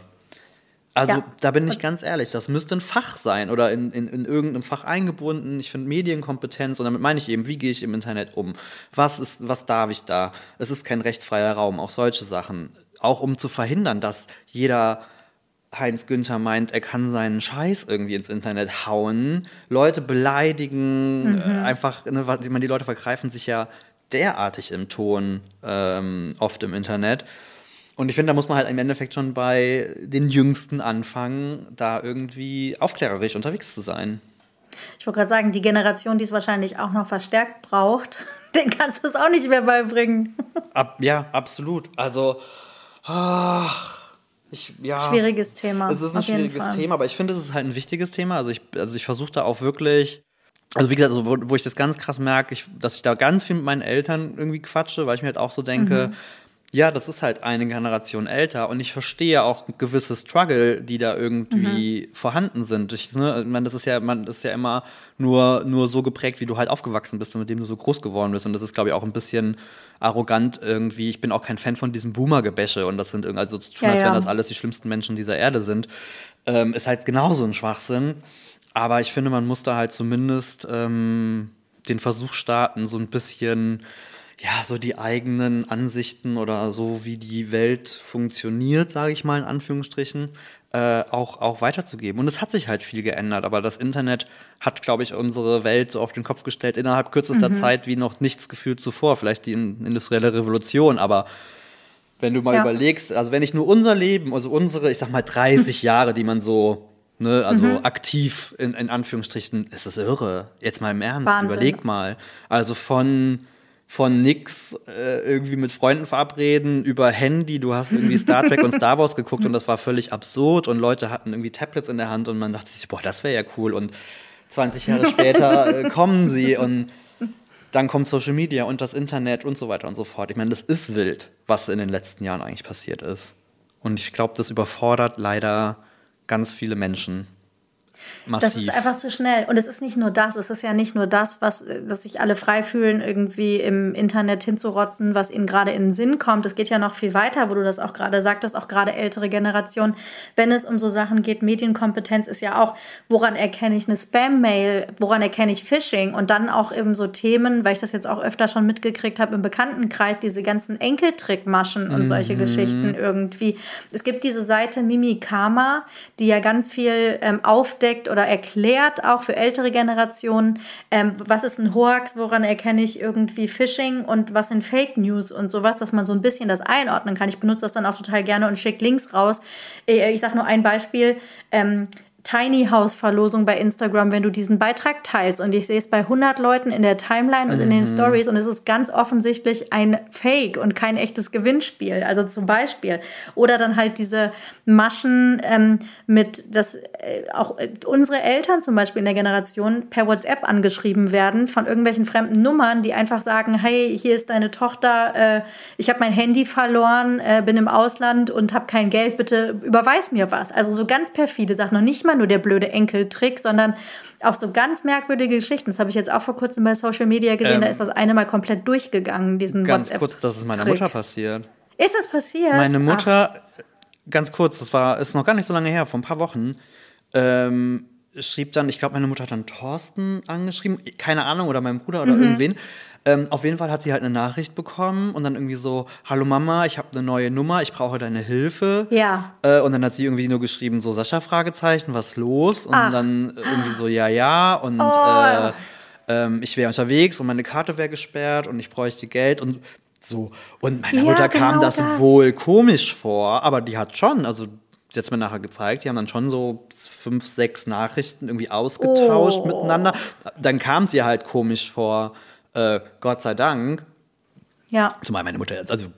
Also Ja. da bin ich ganz ehrlich, das müsste ein Fach sein oder in, in, in irgendeinem Fach eingebunden. Ich finde Medienkompetenz und damit meine ich eben, wie gehe ich im Internet um? Was ist, was darf ich da? Es ist kein rechtsfreier Raum, auch solche Sachen. Auch um zu verhindern, dass jeder Heinz Günther meint, er kann seinen Scheiß irgendwie ins Internet hauen, Leute beleidigen, äh, einfach, ne, meine, die Leute vergreifen sich ja derartig im Ton ähm, oft im Internet. Und ich finde, da muss man halt im Endeffekt schon bei den Jüngsten anfangen, da irgendwie aufklärerisch unterwegs zu sein. Ich wollte gerade sagen, die Generation, die es wahrscheinlich auch noch verstärkt braucht, den kannst du es auch nicht mehr beibringen. Ab, ja, absolut. Also, ach, ich, ja. Schwieriges Thema. Es ist ein schwieriges. Thema, aber ich finde, es ist halt ein wichtiges Thema. Also ich, also ich versuche da auch wirklich, also wie gesagt, also wo, wo ich das ganz krass merke, ich, dass ich da ganz viel mit meinen Eltern irgendwie quatsche, weil ich mir halt auch so denke, ja, das ist halt eine Generation älter und ich verstehe auch gewisse Struggle, die da irgendwie vorhanden sind. Ich, ne, meine, das ist ja, man ist ja immer nur, nur so geprägt, wie du halt aufgewachsen bist und mit dem du so groß geworden bist. Und das ist, glaube ich, auch ein bisschen arrogant irgendwie. Ich bin auch kein Fan von diesem Boomer-Gebäsche und das sind irgendwie, also zu tun, Ja, als ja. wenn das alles die schlimmsten Menschen dieser Erde sind, ähm, ist halt genauso ein Schwachsinn. Aber ich finde, man muss da halt zumindest ähm, den Versuch starten, so ein bisschen, ja, so die eigenen Ansichten oder so, wie die Welt funktioniert, sage ich mal in Anführungsstrichen, äh, auch, auch weiterzugeben. Und es hat sich halt viel geändert, aber das Internet hat, glaube ich, unsere Welt so auf den Kopf gestellt innerhalb kürzester Zeit wie noch nichts gefühlt zuvor. Vielleicht die in- industrielle Revolution, aber wenn du mal Ja. überlegst, also wenn ich nur unser Leben, also unsere, ich sag mal 30 Jahre, die man so, ne, also Mhm. aktiv in, in Anführungsstrichen, es ist irre. Jetzt mal im Ernst, Wahnsinn. überleg mal. Also von von nix äh, irgendwie mit Freunden verabreden über Handy, du hast irgendwie Star Trek und Star Wars geguckt und das war völlig absurd und Leute hatten irgendwie Tablets in der Hand und man dachte sich, boah, das wäre ja cool und 20 Jahre später äh, kommen sie und dann kommt Social Media und das Internet und so weiter und so fort. Ich meine, das ist wild, was in den letzten Jahren eigentlich passiert ist. Und ich glaube, das überfordert leider ganz viele Menschen. Massiv. Das ist einfach zu schnell. Und es ist nicht nur das, es ist ja nicht nur das, was, dass sich alle frei fühlen, irgendwie im Internet hinzurotzen, was ihnen gerade in den Sinn kommt. Es geht ja noch viel weiter, wo du das auch gerade sagtest, auch gerade ältere Generationen. Wenn es um so Sachen geht, Medienkompetenz ist ja auch, woran erkenne ich eine Spam-Mail, woran erkenne ich Phishing und dann auch eben so Themen, weil ich das jetzt auch öfter schon mitgekriegt habe im Bekanntenkreis, diese ganzen Enkeltrickmaschen und solche Geschichten irgendwie. Es gibt diese Seite Mimikama, die ja ganz viel ähm, aufdeckt oder erklärt, auch für ältere Generationen, ähm, was ist ein Hoax, woran erkenne ich irgendwie Phishing und was sind Fake News und sowas, dass man so ein bisschen das einordnen kann. Ich benutze das dann auch total gerne und schicke Links raus. Äh, Ich sage nur ein Beispiel. Ähm, Tiny House Verlosung bei Instagram, wenn du diesen Beitrag teilst und ich sehe es bei 100 Leuten in der Timeline und in den Stories und es ist ganz offensichtlich ein Fake und kein echtes Gewinnspiel. Also zum Beispiel. Oder dann halt diese Maschen ähm, mit, dass äh, auch unsere Eltern zum Beispiel in der Generation per WhatsApp angeschrieben werden von irgendwelchen fremden Nummern, die einfach sagen, hey, hier ist deine Tochter, äh, ich habe mein Handy verloren, äh, bin im Ausland und habe kein Geld, bitte überweis mir was. Also so ganz perfide Sachen. Und nicht mal nur der blöde Enkeltrick, sondern auch so ganz merkwürdige Geschichten. Das habe ich jetzt auch vor kurzem bei Social Media gesehen. Ähm, da ist das eine mal komplett durchgegangen, diesen Ganz kurz, das ist meiner Mutter passiert. Ist es passiert? Meine Mutter, Ach. ganz kurz, das war, ist noch gar nicht so lange her, vor ein paar Wochen, ähm, schrieb dann, ich glaube, meine Mutter hat dann Thorsten angeschrieben, keine Ahnung, oder mein Bruder oder mhm. irgendwen. Ähm, auf jeden Fall hat sie halt eine Nachricht bekommen und dann irgendwie so, hallo Mama, ich habe eine neue Nummer, ich brauche deine Hilfe. Ja. Äh, und dann hat sie irgendwie nur geschrieben, so Sascha Fragezeichen, was los? Und Ach. dann irgendwie so, ja, ja. Und oh. äh, ähm, ich wäre unterwegs und meine Karte wäre gesperrt und ich bräuchte Geld und so. Und meiner ja, Mutter kam genau das, das wohl komisch vor, aber die hat schon, also sie hat mir nachher gezeigt, sie haben dann schon so fünf, sechs Nachrichten irgendwie ausgetauscht oh. miteinander. Dann kam sie halt komisch vor äh, Gott sei Dank, ja. zumal meine Mutter jetzt, also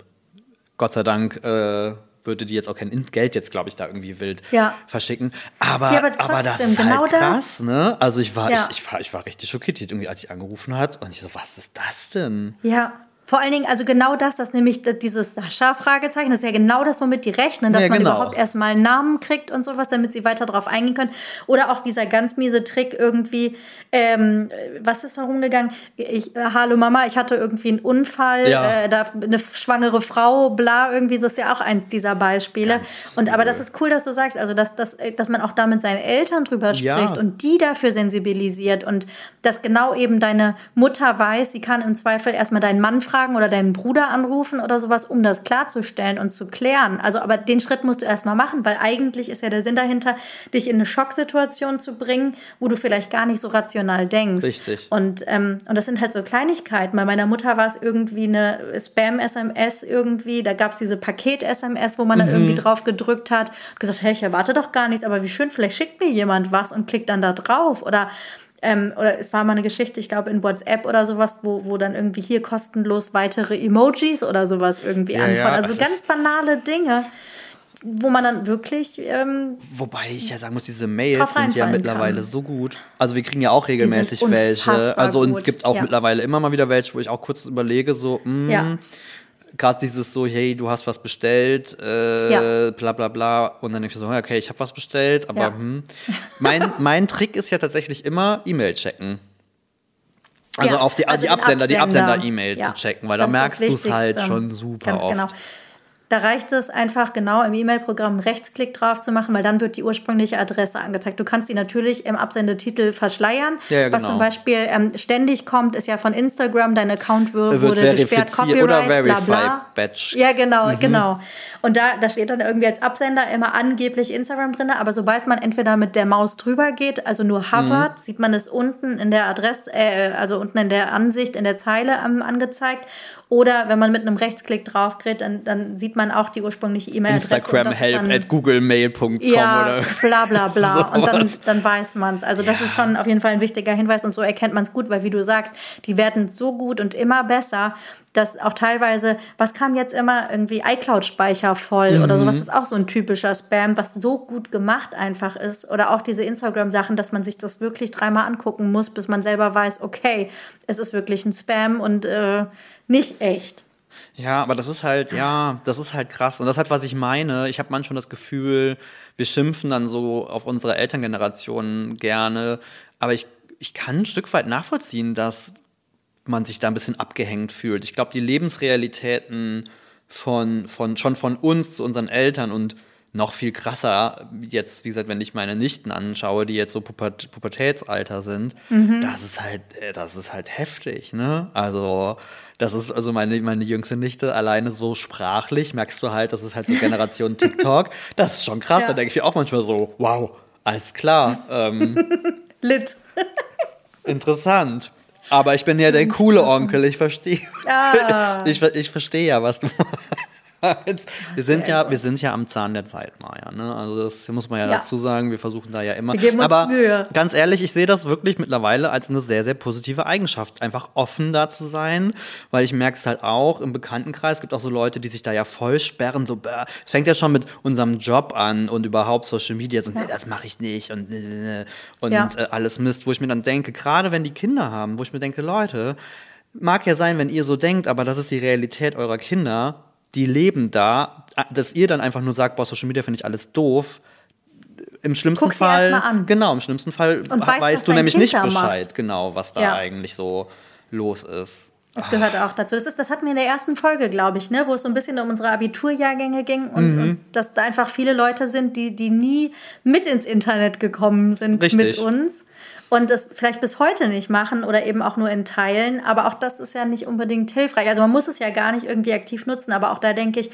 Gott sei Dank äh, würde die jetzt auch kein Geld jetzt, glaube ich, da irgendwie wild ja. verschicken. Aber, ja, aber, trotzdem, aber, das ist genau halt krass, das? ne? Also ich war, ja. ich, ich, war, ich war richtig schockiert, irgendwie, als ich angerufen hat und ich so, was ist das denn? Ja. Vor allen Dingen, also genau das, das nämlich dieses Sascha-Fragezeichen, das ist ja genau das, womit die rechnen, dass ja, man genau. überhaupt erstmal einen Namen kriegt und sowas, damit sie weiter darauf eingehen können. Oder auch dieser ganz miese Trick irgendwie, ähm, was ist da rumgegangen? Ich, äh, hallo Mama, ich hatte irgendwie einen Unfall, ja. äh, da, eine schwangere Frau, bla, irgendwie, das ist ja auch eins dieser Beispiele. Ganz und aber das ist cool, dass du sagst, also dass, dass, dass man auch da mit seinen Eltern drüber spricht ja. und die dafür sensibilisiert und dass genau eben deine Mutter weiß, sie kann im Zweifel erstmal deinen Mann fragen, fragen oder deinen Bruder anrufen oder sowas, um das klarzustellen und zu klären. Also, aber den Schritt musst du erstmal machen, weil eigentlich ist ja der Sinn dahinter, dich in eine Schocksituation zu bringen, wo du vielleicht gar nicht so rational denkst. Richtig. Und, ähm, und das sind halt so Kleinigkeiten. Bei meiner Mutter war es irgendwie eine Spam-SMS irgendwie, da gab es diese Paket-SMS, wo man mhm. dann irgendwie drauf gedrückt hat und gesagt, hey, ich erwarte doch gar nichts, aber wie schön, vielleicht schickt mir jemand was und klickt dann da drauf. Oder ähm, oder es war mal eine Geschichte, ich glaube in WhatsApp oder sowas, wo, wo dann irgendwie hier kostenlos weitere Emojis oder sowas irgendwie ja, anfangen. Ja, also ganz banale Dinge, wo man dann wirklich. Ähm, Wobei ich ja sagen muss, diese Mails sind ja mittlerweile kann. so gut. Also wir kriegen ja auch regelmäßig welche. Also und es gibt auch ja. mittlerweile immer mal wieder welche, wo ich auch kurz überlege, so, mh, hm, ja gerade dieses so, hey, du hast was bestellt, äh, ja. bla bla bla. Und dann denke ich so, okay, ich habe was bestellt, aber ja. hm. mein, mein Trick ist ja tatsächlich immer E-Mail checken. Also ja, auf die, also die Absender, Absender, die Absender-E-Mail ja. zu checken, weil da merkst du es halt schon super Ganz oft. Genau. Da reicht es einfach genau im E-Mail-Programm einen Rechtsklick drauf zu machen, weil dann wird die ursprüngliche Adresse angezeigt. Du kannst sie natürlich im Absendetitel verschleiern. Ja, genau. Was zum Beispiel ähm, ständig kommt, ist ja von Instagram, dein Account wurde, wurde gesperrt, Copyright, oder Verify bla bla. Batch. Ja, genau, mhm. genau. Und da, da steht dann irgendwie als Absender immer angeblich Instagram drin, aber sobald man entweder mit der Maus drüber geht, also nur hovert, mhm. sieht man es unten in der Adresse, äh, also unten in der Ansicht, in der Zeile ähm, angezeigt. Oder wenn man mit einem Rechtsklick draufkriegt, dann, dann sieht man auch die ursprüngliche E-Mail-Adresse. Instagram help at googlemail.com ja, oder bla bla bla. und dann, dann weiß man es. Also das ja. ist schon auf jeden Fall ein wichtiger Hinweis und so erkennt man es gut, weil wie du sagst, die werden so gut und immer besser, dass auch teilweise, was kam jetzt immer, irgendwie iCloud-Speicher voll mhm. oder sowas, das ist auch so ein typischer Spam, was so gut gemacht einfach ist. Oder auch diese Instagram-Sachen, dass man sich das wirklich dreimal angucken muss, bis man selber weiß, okay, es ist wirklich ein Spam und äh, nicht echt. Ja, aber das ist halt, ja, das ist halt krass. Und das ist halt, was ich meine. Ich habe manchmal das Gefühl, wir schimpfen dann so auf unsere Elterngeneration gerne. Aber ich, ich kann ein Stück weit nachvollziehen, dass man sich da ein bisschen abgehängt fühlt. Ich glaube, die Lebensrealitäten von, von, schon von uns zu unseren Eltern und noch viel krasser, jetzt, wie gesagt, wenn ich meine Nichten anschaue, die jetzt so Pubert Pubertätsalter sind, mhm. das ist halt, äh, das ist halt heftig, ne? Also, das ist also meine, meine jüngste Nichte alleine so sprachlich, merkst du halt, das ist halt so Generation TikTok. Das ist schon krass, ja. da denke ich auch manchmal so, wow, alles klar. Ähm, Lit. interessant. Aber ich bin ja der coole Onkel, ich verstehe. Ah. Ich, ich verstehe ja, was du machst. Wir, sind ja, wir sind ja am Zahn der Zeit, Maja. Ne? Also das muss man ja, Ja. dazu sagen. Wir versuchen da ja immer. Wir geben uns Aber Mühe. ganz ehrlich, ich sehe das wirklich mittlerweile als eine sehr, sehr positive Eigenschaft. Einfach offen da zu sein, weil ich merke es halt auch im Bekanntenkreis. Es gibt auch so Leute, die sich da ja voll sperren. So, es fängt ja schon mit unserem Job an und überhaupt Social Media. So, nee, das mache ich nicht und, äh, und Ja. äh, alles Mist, wo ich mir dann denke, gerade wenn die Kinder haben, wo ich mir denke, Leute, mag ja sein, wenn ihr so denkt, aber das ist die Realität eurer Kinder. Die leben da, dass ihr dann einfach nur sagt, boah, Social Media finde ich alles doof. Im schlimmsten Guck sie Fall, genau, im schlimmsten Fall weißt, weißt du nämlich Kind nicht Bescheid, macht. genau, was da Ja. eigentlich so los ist. Das gehört auch dazu. Das, ist, das hatten wir in der ersten Folge, glaube ich, ne, wo es so ein bisschen um unsere Abiturjahrgänge ging und, Mhm. und dass da einfach viele Leute sind, die, die nie mit ins Internet gekommen sind Richtig. mit uns und das vielleicht bis heute nicht machen oder eben auch nur in Teilen. Aber auch das ist ja nicht unbedingt hilfreich. Also man muss es ja gar nicht irgendwie aktiv nutzen, aber auch da denke ich,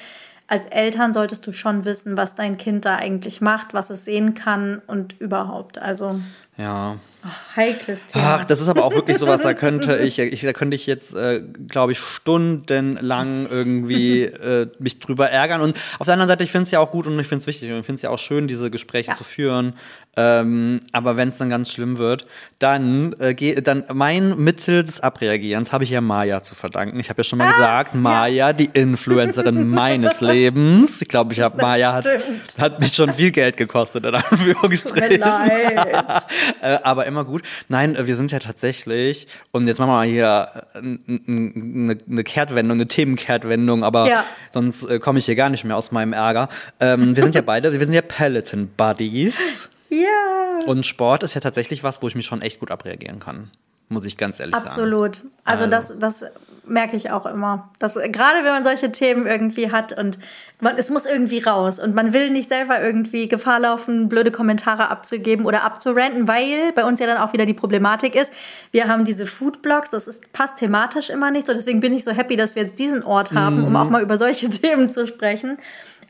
als Eltern solltest du schon wissen, was dein Kind da eigentlich macht, was es sehen kann und überhaupt. Also Ja. heikles Thema. Ach, das ist aber auch wirklich sowas, da könnte ich, ich da könnte ich jetzt, äh, glaube ich, stundenlang irgendwie äh, mich drüber ärgern. Und auf der anderen Seite, ich finde es ja auch gut und ich finde es wichtig und ich finde es ja auch schön, diese Gespräche Ja. zu führen. Ähm, aber wenn es dann ganz schlimm wird, dann, äh, geh, dann mein Mittel des Abreagierens habe ich ja Maya zu verdanken. Ich habe ja schon mal gesagt, Maya, die Influencerin meines Lebens. Ich glaube, ich habe Maya hat, hat mich schon viel Geld gekostet, in Anführungsstrichen. leid. äh, aber immer gut. Nein, äh, wir sind ja tatsächlich, und jetzt machen wir mal hier äh, n- n- eine Kehrtwendung, eine Themenkehrtwendung, aber Ja. sonst äh, komme ich hier gar nicht mehr aus meinem Ärger. Ähm, wir sind ja beide, wir sind ja Peloton Buddies. Ja. Und Sport ist ja tatsächlich was, wo ich mich schon echt gut abreagieren kann. Muss ich ganz ehrlich sagen. Absolut. Also, Also. das, das merke ich auch immer. Dass, gerade wenn man solche Themen irgendwie hat und man, es muss irgendwie raus und man will nicht selber irgendwie Gefahr laufen, blöde Kommentare abzugeben oder abzuranten, weil bei uns ja dann auch wieder die Problematik ist, wir haben diese Foodblogs, das ist, passt thematisch immer nicht so. Deswegen bin ich so happy, dass wir jetzt diesen Ort haben, um auch mal über solche Themen zu sprechen.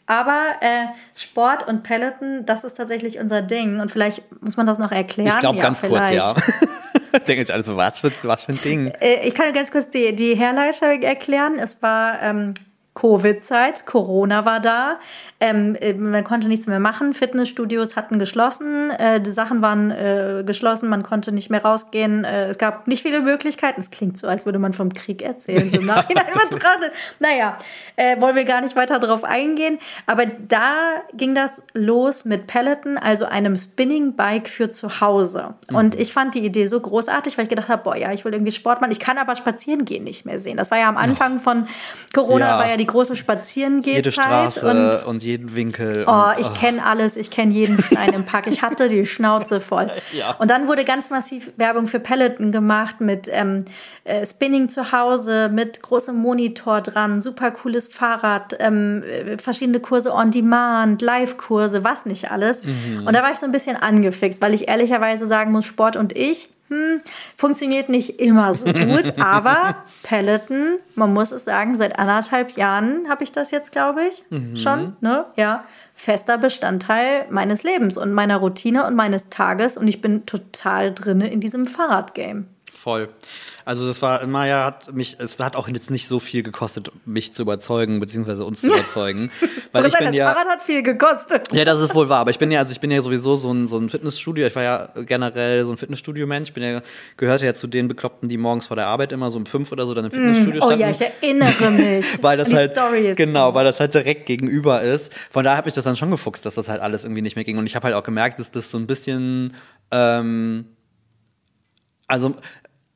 Aber äh, Sport und Peloton, das ist tatsächlich unser Ding. Und vielleicht muss man das noch erklären. Ich glaube Ja, ganz kurz, vielleicht. ja. Denke ich also, was für, was für ein Ding. Äh, Ich kann ganz kurz die, die Herleitung erklären. Es war ähm, Covid-Zeit, Corona war da. Ähm, äh, man konnte nichts mehr machen. Fitnessstudios hatten geschlossen. Äh, die Sachen waren äh, geschlossen. Man konnte nicht mehr rausgehen. Äh, es gab nicht viele Möglichkeiten. Es klingt so, als würde man vom Krieg erzählen. So im Nachhinein betrachtet. Naja, äh, wollen wir gar nicht weiter darauf eingehen. Aber da ging das los mit Peloton, also einem Spinning-Bike für zu Hause. Und ich fand die Idee so großartig, weil ich gedacht habe, boah, ja, ich will irgendwie Sport machen. Ich kann aber spazieren gehen nicht mehr sehen. Das war ja am Anfang von Corona, Ja. war ja die große Spazierengehzeit. Jede Straße Und und, jeden Winkel. Oh, und, ich kenne alles, ich kenne jeden Stein im Park. Ich hatte die Schnauze voll. Ja. Und dann wurde ganz massiv Werbung für Peloton gemacht mit ähm, äh, Spinning zu Hause, mit großem Monitor dran, super cooles Fahrrad, ähm, äh, verschiedene Kurse on Demand, Live-Kurse, was nicht alles. Und da war ich so ein bisschen angefixt, weil ich ehrlicherweise sagen muss, Sport und ich, hm, funktioniert nicht immer so gut, aber Peloton, man muss es sagen, seit anderthalb Jahren habe ich das jetzt, glaube ich, schon, ne? Ja, fester Bestandteil meines Lebens und meiner Routine und meines Tages und ich bin total drinne in diesem Fahrradgame. Voll. Also das war, Maya hat mich, es hat auch jetzt nicht so viel gekostet, mich zu überzeugen, beziehungsweise uns zu überzeugen. Weil ich bin das ja. Fahrrad hat viel gekostet. Ja, das ist wohl wahr, aber ich bin ja, also ich bin ja sowieso so ein, so ein Fitnessstudio. Ich war ja generell so ein Fitnessstudio-Mensch. Ich bin ja, gehörte ja zu den Bekloppten, die morgens vor der Arbeit immer so um fünf oder so dann im Fitnessstudio Oh standen. ja, ich erinnere mich. weil das halt genau, weil das halt direkt gegenüber ist. Von daher habe ich das dann schon gefuchst, dass das halt alles irgendwie nicht mehr ging. Und ich habe halt auch gemerkt, dass das so ein bisschen, ähm, also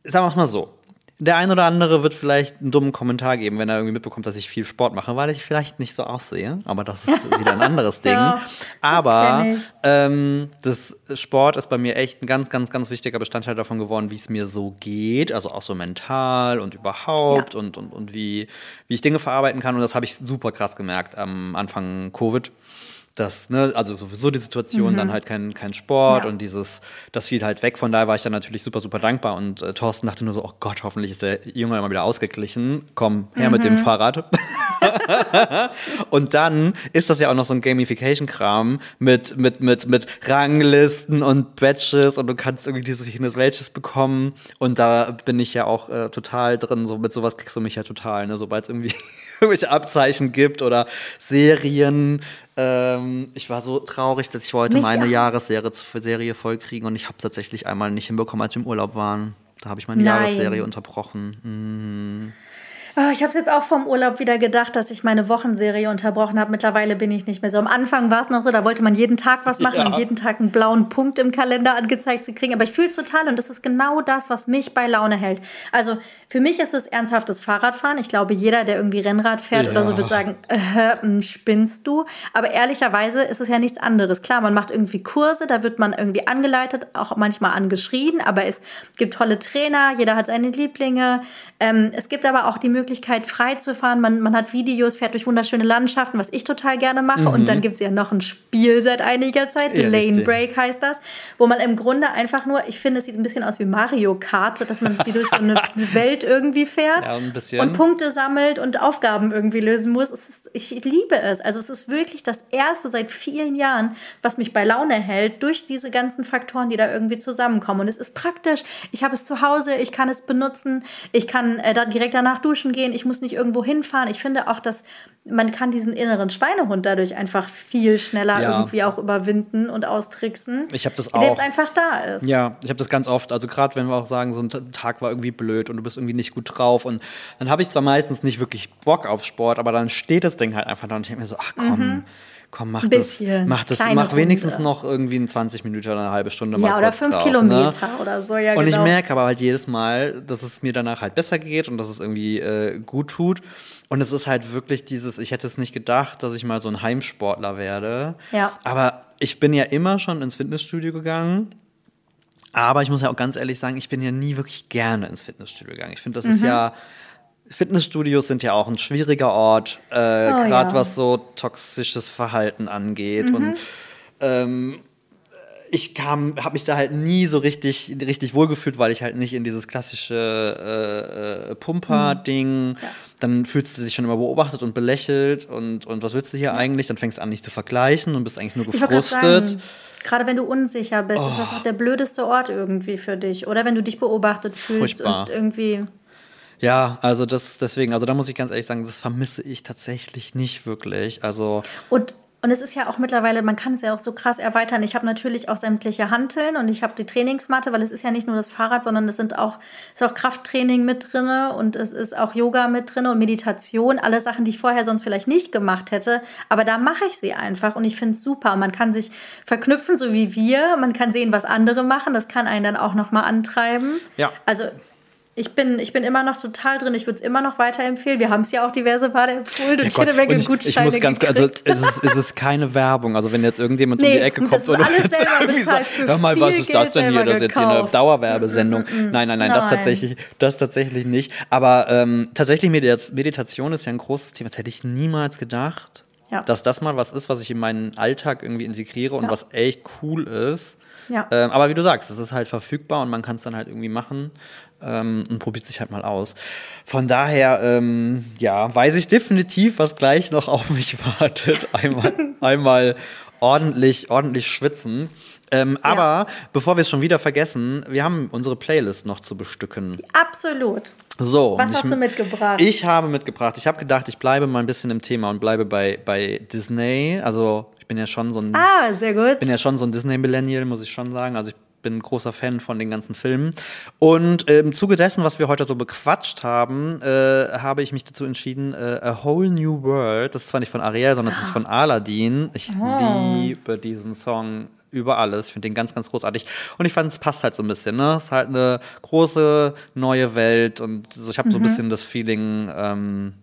sagen wir mal so. Der ein oder andere wird vielleicht einen dummen Kommentar geben, wenn er irgendwie mitbekommt, dass ich viel Sport mache, weil ich vielleicht nicht so aussehe. Aber das ist wieder ein anderes Ding. Ja, aber ich. ähm, das Sport ist bei mir echt ein ganz, ganz, ganz wichtiger Bestandteil davon geworden, wie es mir so geht. Also auch so mental und überhaupt Ja. und, und, und wie, wie ich Dinge verarbeiten kann. Und das habe ich super krass gemerkt am Anfang Covid. Das, ne, also sowieso die Situation, dann halt kein, kein Sport Mhm. Ja. und dieses, das fiel halt weg. Von daher war ich dann natürlich super, super dankbar. Und äh, Thorsten dachte nur so, oh Gott, hoffentlich ist der Junge immer wieder ausgeglichen. Komm, her mit Mhm. dem Fahrrad. und dann ist das ja auch noch so ein Gamification-Kram mit, mit, mit, mit Ranglisten und Badges und du kannst irgendwie dieses jenes welches bekommen. Und da bin ich ja auch äh, total drin. So mit sowas kriegst du mich ja total, ne? Sobald es irgendwie irgendwelche Abzeichen gibt oder Serien. Ähm, ich war so traurig, dass ich wollte Mich meine auch. Jahresserie Serie vollkriegen und ich habe tatsächlich einmal nicht hinbekommen, als wir im Urlaub waren. Da habe ich meine Nein. Jahresserie unterbrochen. Oh, ich habe es jetzt auch vom Urlaub wieder gedacht, dass ich meine Wochenserie unterbrochen habe. Mittlerweile bin ich nicht mehr so. Am Anfang war es noch so, da wollte man jeden Tag was machen Ja. und jeden Tag einen blauen Punkt im Kalender angezeigt zu kriegen. Aber ich fühle es total und das ist genau das, was mich bei Laune hält. Also für mich ist es ernsthaftes Fahrradfahren. Ich glaube, jeder, der irgendwie Rennrad fährt oder so, Ja. wird sagen, äh, hm, spinnst du? Aber ehrlicherweise ist es ja nichts anderes. Klar, man macht irgendwie Kurse, da wird man irgendwie angeleitet, auch manchmal angeschrien, aber es gibt tolle Trainer, jeder hat seine Lieblinge. Ähm, es gibt aber auch die Möglichkeit, frei zu fahren. Man, man hat Videos, fährt durch wunderschöne Landschaften, was ich total gerne mache. Und dann gibt es ja noch ein Spiel seit einiger Zeit, Ja, Lane richtig. Break heißt das, wo man im Grunde einfach nur, ich finde, es sieht ein bisschen aus wie Mario Kart, dass man durch so eine Welt irgendwie fährt Ja, und Punkte sammelt und Aufgaben irgendwie lösen muss. Ist, ich liebe es. Also es ist wirklich das erste seit vielen Jahren, was mich bei Laune hält, durch diese ganzen Faktoren, die da irgendwie zusammenkommen. Und es ist praktisch. Ich habe es zu Hause, ich kann es benutzen, ich kann äh, da direkt danach duschen gehen, ich muss nicht irgendwo hinfahren. Ich finde auch, dass man kann diesen inneren Schweinehund dadurch einfach viel schneller Ja. irgendwie auch überwinden und austricksen. Ich habe das Indem es auch. einfach da ist. Ja, ich habe das ganz oft. Also gerade wenn wir auch sagen, so ein Tag war irgendwie blöd und du bist irgendwie nicht gut drauf und dann habe ich zwar meistens nicht wirklich Bock auf Sport, aber dann steht das Ding halt einfach da und ich denke mir so, ach komm, komm, mach Ein das, bisschen, mach das, mach wenigstens Runde. noch irgendwie in 20 Minuten oder eine halbe Stunde mal Ja, oder fünf drauf, Kilometer Ne? oder so, ja Und ich genau. merke aber halt jedes Mal, dass es mir danach halt besser geht und dass es irgendwie äh, gut tut. Und es ist halt wirklich dieses, ich hätte es nicht gedacht, dass ich mal so ein Heimsportler werde. Ja. Aber ich bin ja immer schon ins Fitnessstudio gegangen. Aber ich muss ja auch ganz ehrlich sagen, ich bin ja nie wirklich gerne ins Fitnessstudio gegangen. Ich finde, das Mhm. ist ja. Fitnessstudios sind ja auch ein schwieriger Ort, äh, gerade Oh ja. was so toxisches Verhalten angeht. Mhm. Und ähm, ich kam, habe mich da halt nie so richtig, richtig wohlgefühlt, weil ich halt nicht in dieses klassische äh, äh, Pumper-Ding. Dann fühlst du dich schon immer beobachtet und belächelt und, und was willst du hier eigentlich? Dann fängst du an, dich zu vergleichen und bist eigentlich nur gefrustet. Gerade wenn du unsicher bist, ist das auch der blödeste Ort irgendwie für dich. Oder wenn du dich beobachtet fühlst Furchtbar. und irgendwie. Ja, also das deswegen, also da muss ich ganz ehrlich sagen, das vermisse ich tatsächlich nicht wirklich. Also Und, und es ist ja auch mittlerweile, man kann es ja auch so krass erweitern. Ich habe natürlich auch sämtliche Hanteln und ich habe die Trainingsmatte, weil es ist ja nicht nur das Fahrrad, sondern es sind auch, ist auch Krafttraining mit drinne und es ist auch Yoga mit drinne und Meditation. Alle Sachen, die ich vorher sonst vielleicht nicht gemacht hätte. Aber da mache ich sie einfach und ich finde es super. Man kann sich verknüpfen, so wie wir. Man kann sehen, was andere machen. Das kann einen dann auch nochmal antreiben. Ja. Also ich bin, ich bin immer noch total drin. Ich würde es immer noch weiterempfehlen. Wir haben es ja auch diverse Male empfohlen und Ja jede Menge ich, Gutscheine ich muss ganz also gekriegt. es ist, es ist keine Werbung. Also wenn jetzt irgendjemand um Nee, die Ecke das kommt irgendwie bezahlt, sagt, hör mal, was ist das denn hier? Das ist jetzt hier eine. Dauerwerbesendung. Nein, nein, nein, das Nein. tatsächlich, das tatsächlich nicht. Aber ähm, tatsächlich Medita- Meditation ist ja ein großes Thema. Das hätte ich niemals gedacht, Ja. dass das mal was ist, was ich in meinen Alltag irgendwie integriere und Ja. was echt cool ist. Ja. Ähm, aber wie du sagst, es ist halt verfügbar und man kann es dann halt irgendwie machen ähm, und probiert sich halt mal aus. Von daher, ähm, ja, weiß ich definitiv, was gleich noch auf mich wartet. Einmal, einmal ordentlich, ordentlich schwitzen. Ähm, Aber bevor wir es schon wieder vergessen, wir haben unsere Playlist noch zu bestücken. Absolut. So. Was hast ich, du mitgebracht? Ich habe mitgebracht. Ich habe gedacht, ich bleibe mal ein bisschen im Thema und bleibe bei, bei Disney. Also ich bin ja schon so ein Ah, sehr gut. bin ja schon so ein Disney-Millennial, muss ich schon sagen. Also ich bin ein großer Fan von den ganzen Filmen. Und äh, im Zuge dessen, was wir heute so bequatscht haben, äh, habe ich mich dazu entschieden, äh, A Whole New World, das ist zwar nicht von Ariel, sondern es ist von Aladdin. Ich liebe diesen Song über alles. Ich finde den ganz, ganz großartig. Und ich fand, es passt halt so ein bisschen. Ne? Es ist halt eine große neue Welt und ich habe so ein bisschen das Feeling, ähm,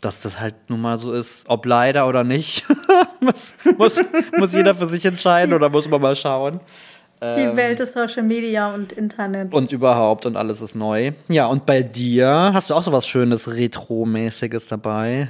dass das halt nun mal so ist, ob leider oder nicht. muss, muss, muss jeder für sich entscheiden oder muss man mal schauen. Die Welt des Social Media und Internet. Und überhaupt und alles ist neu. Ja, und bei dir hast du auch so was Schönes Retro-mäßiges dabei.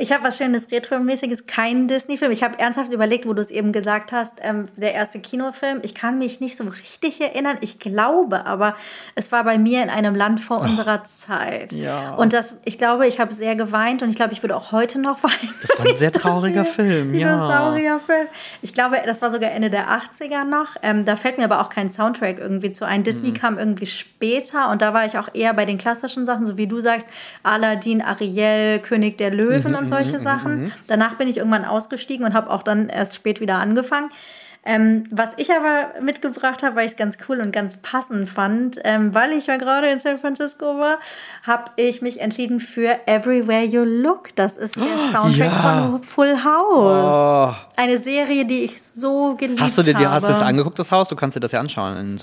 Ich habe was schönes Retro-mäßiges, kein Disney-Film. Ich habe ernsthaft überlegt, wo du es eben gesagt hast, ähm, der erste Kinofilm. Ich kann mich nicht so richtig erinnern. Ich glaube, aber es war bei mir in einem Land vor unserer Zeit. ja. Und das, ich glaube, ich habe sehr geweint und ich glaube, ich würde auch heute noch weinen. Das war ein sehr trauriger Film, ja. Dinosaurierfilm. Ich glaube, das war sogar Ende der 80er noch. Ähm, da fällt mir aber auch kein Soundtrack irgendwie zu ein. Mhm. Disney kam irgendwie später und da war ich auch eher bei den klassischen Sachen, so wie du sagst, Aladdin, Ariel, König der Löwen Mhm, und solche Sachen. Danach bin ich irgendwann ausgestiegen und habe auch dann erst spät wieder angefangen. Ähm, was ich aber mitgebracht habe, weil ich es ganz cool und ganz passend fand, ähm, weil ich ja gerade in San Francisco war, habe ich mich entschieden für Everywhere You Look. Das ist der Soundtrack ja. von Full House. Oh. Eine Serie, die ich so geliebt Hast du dir die, habe. hast du das angeguckt, das Haus? Du kannst dir das ja anschauen,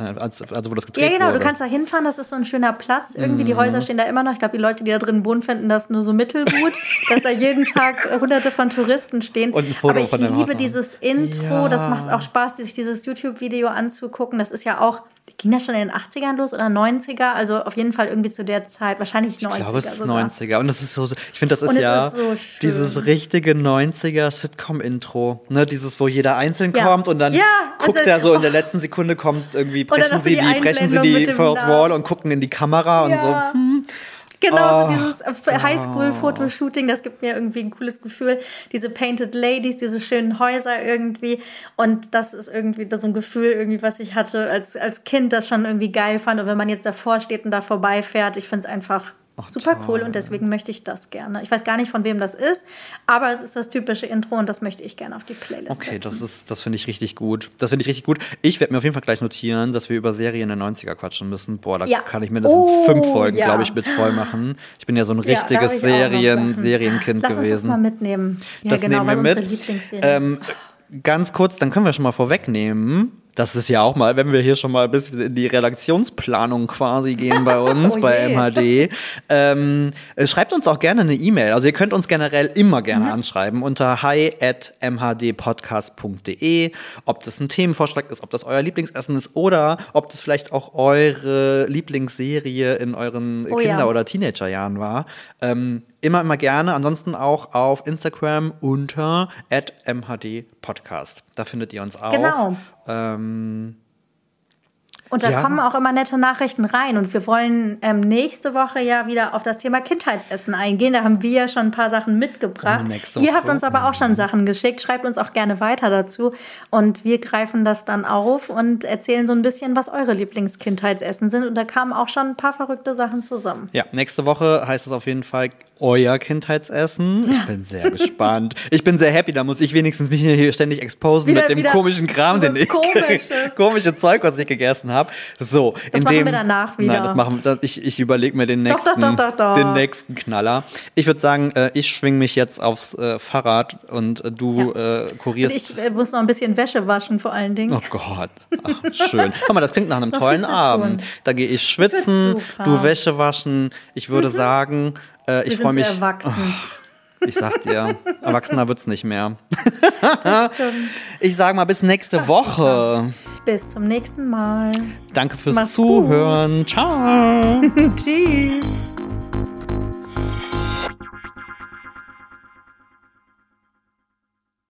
also wo das gedreht Ja, genau, wurde. du kannst da hinfahren, das ist so ein schöner Platz. Irgendwie die Mhm. Häuser stehen da immer noch. Ich glaube, die Leute, die da drin wohnen, finden das nur so mittelgut, dass da jeden Tag hunderte von Touristen stehen. Und ein Foto Aber ich von Haus liebe machen. dieses Intro, Ja. das macht auch Spaß, sich dieses YouTube-Video anzugucken. Das ist ja auch, ging das schon in den 80ern los oder 90er? Also auf jeden Fall irgendwie zu der Zeit, wahrscheinlich 90er Ich glaube, es ist sogar. 90er. Und das ist so, ich finde, das ist ja ist so dieses richtige 90er Sitcom-Intro. Ne? Dieses, wo jeder einzeln Ja. kommt und dann Ja, guckt also- er so in der letzten Sekunde kommt irgendwie, brechen sie die brechen sie die Fourth. Wall und gucken in die Kamera und so. Ja. Genau, Oh. so dieses Highschool-Fotoshooting, das gibt mir irgendwie ein cooles Gefühl. Diese Painted Ladies, diese schönen Häuser irgendwie. Und das ist irgendwie so ein Gefühl, irgendwie, was ich hatte als, als Kind, das schon irgendwie geil fand. Und wenn man jetzt davor steht und da vorbeifährt, ich finde es einfach super cool und deswegen möchte ich das gerne. Ich weiß gar nicht, von wem das ist, aber es ist das typische Intro und das möchte ich gerne auf die Playlist Okay, das setzen. ist, das finde ich richtig gut. Das finde ich richtig gut. Ich werde mir auf jeden Fall gleich notieren, dass wir über Serien der 90er quatschen müssen. Boah, da Ja. kann ich mindestens Oh, fünf Folgen, ja. glaube ich, mit voll machen. Ich bin ja so ein Ja, richtiges noch Serien. Serienkind Lass uns das gewesen. mal mitnehmen. Ja, das genau, nehmen wir mit. Ähm, ganz kurz, dann können wir schon mal vorwegnehmen. Das ist ja auch mal, wenn wir hier schon mal ein bisschen in die Redaktionsplanung quasi gehen bei uns, Oh bei. MHD. Ähm, äh, schreibt uns auch gerne eine E-Mail. Also ihr könnt uns generell immer gerne Mhm. anschreiben unter hi at mhdpodcast.de, ob das ein Themenvorschlag ist, ob das euer Lieblingsessen ist oder ob das vielleicht auch eure Lieblingsserie in euren Oh Kinder- ja. oder Teenagerjahren war. Ähm, immer, immer gerne. Ansonsten auch auf Instagram unter mhdpodcast. Da findet ihr uns auch. Genau. Ähm, Und da Ja. kommen auch immer nette Nachrichten rein. Und wir wollen ähm, nächste Woche ja wieder auf das Thema Kindheitsessen eingehen. Da haben wir ja schon ein paar Sachen mitgebracht. Oh, Ihr habt uns aber auch schon Sachen geschickt. Schreibt uns auch gerne weiter dazu. Und wir greifen das dann auf und erzählen so ein bisschen, was eure Lieblingskindheitsessen sind. Und da kamen auch schon ein paar verrückte Sachen zusammen. ja, nächste Woche heißt es auf jeden Fall euer Kindheitsessen. Ich bin sehr gespannt. Ich bin sehr happy. Da muss ich wenigstens mich hier ständig exposen Wieder- mit dem komischen Kram, den ich Komisches. komische Zeug, was ich gegessen habe. So, Das in machen dem, wir danach wieder. Nein, das machen wir. Ich, ich überlege mir den nächsten, doch, doch, doch, den nächsten Knaller. Ich würde sagen, äh, ich schwing mich jetzt aufs äh, Fahrrad und äh, du äh, Und kurierst. ich äh, muss noch ein bisschen Wäsche waschen, vor allen Dingen. Oh Gott, Ach, schön. Guck mal, das klingt nach einem tollen Abend. Da gehe ich schwitzen, du Wäsche waschen. Ich würde sagen, äh, ich freue mich. erwachsen. Ich sag dir, erwachsener wird's nicht mehr. ich sage mal bis nächste Woche. Bis zum nächsten Mal. Danke fürs Mach's Zuhören. Ciao. Tschüss.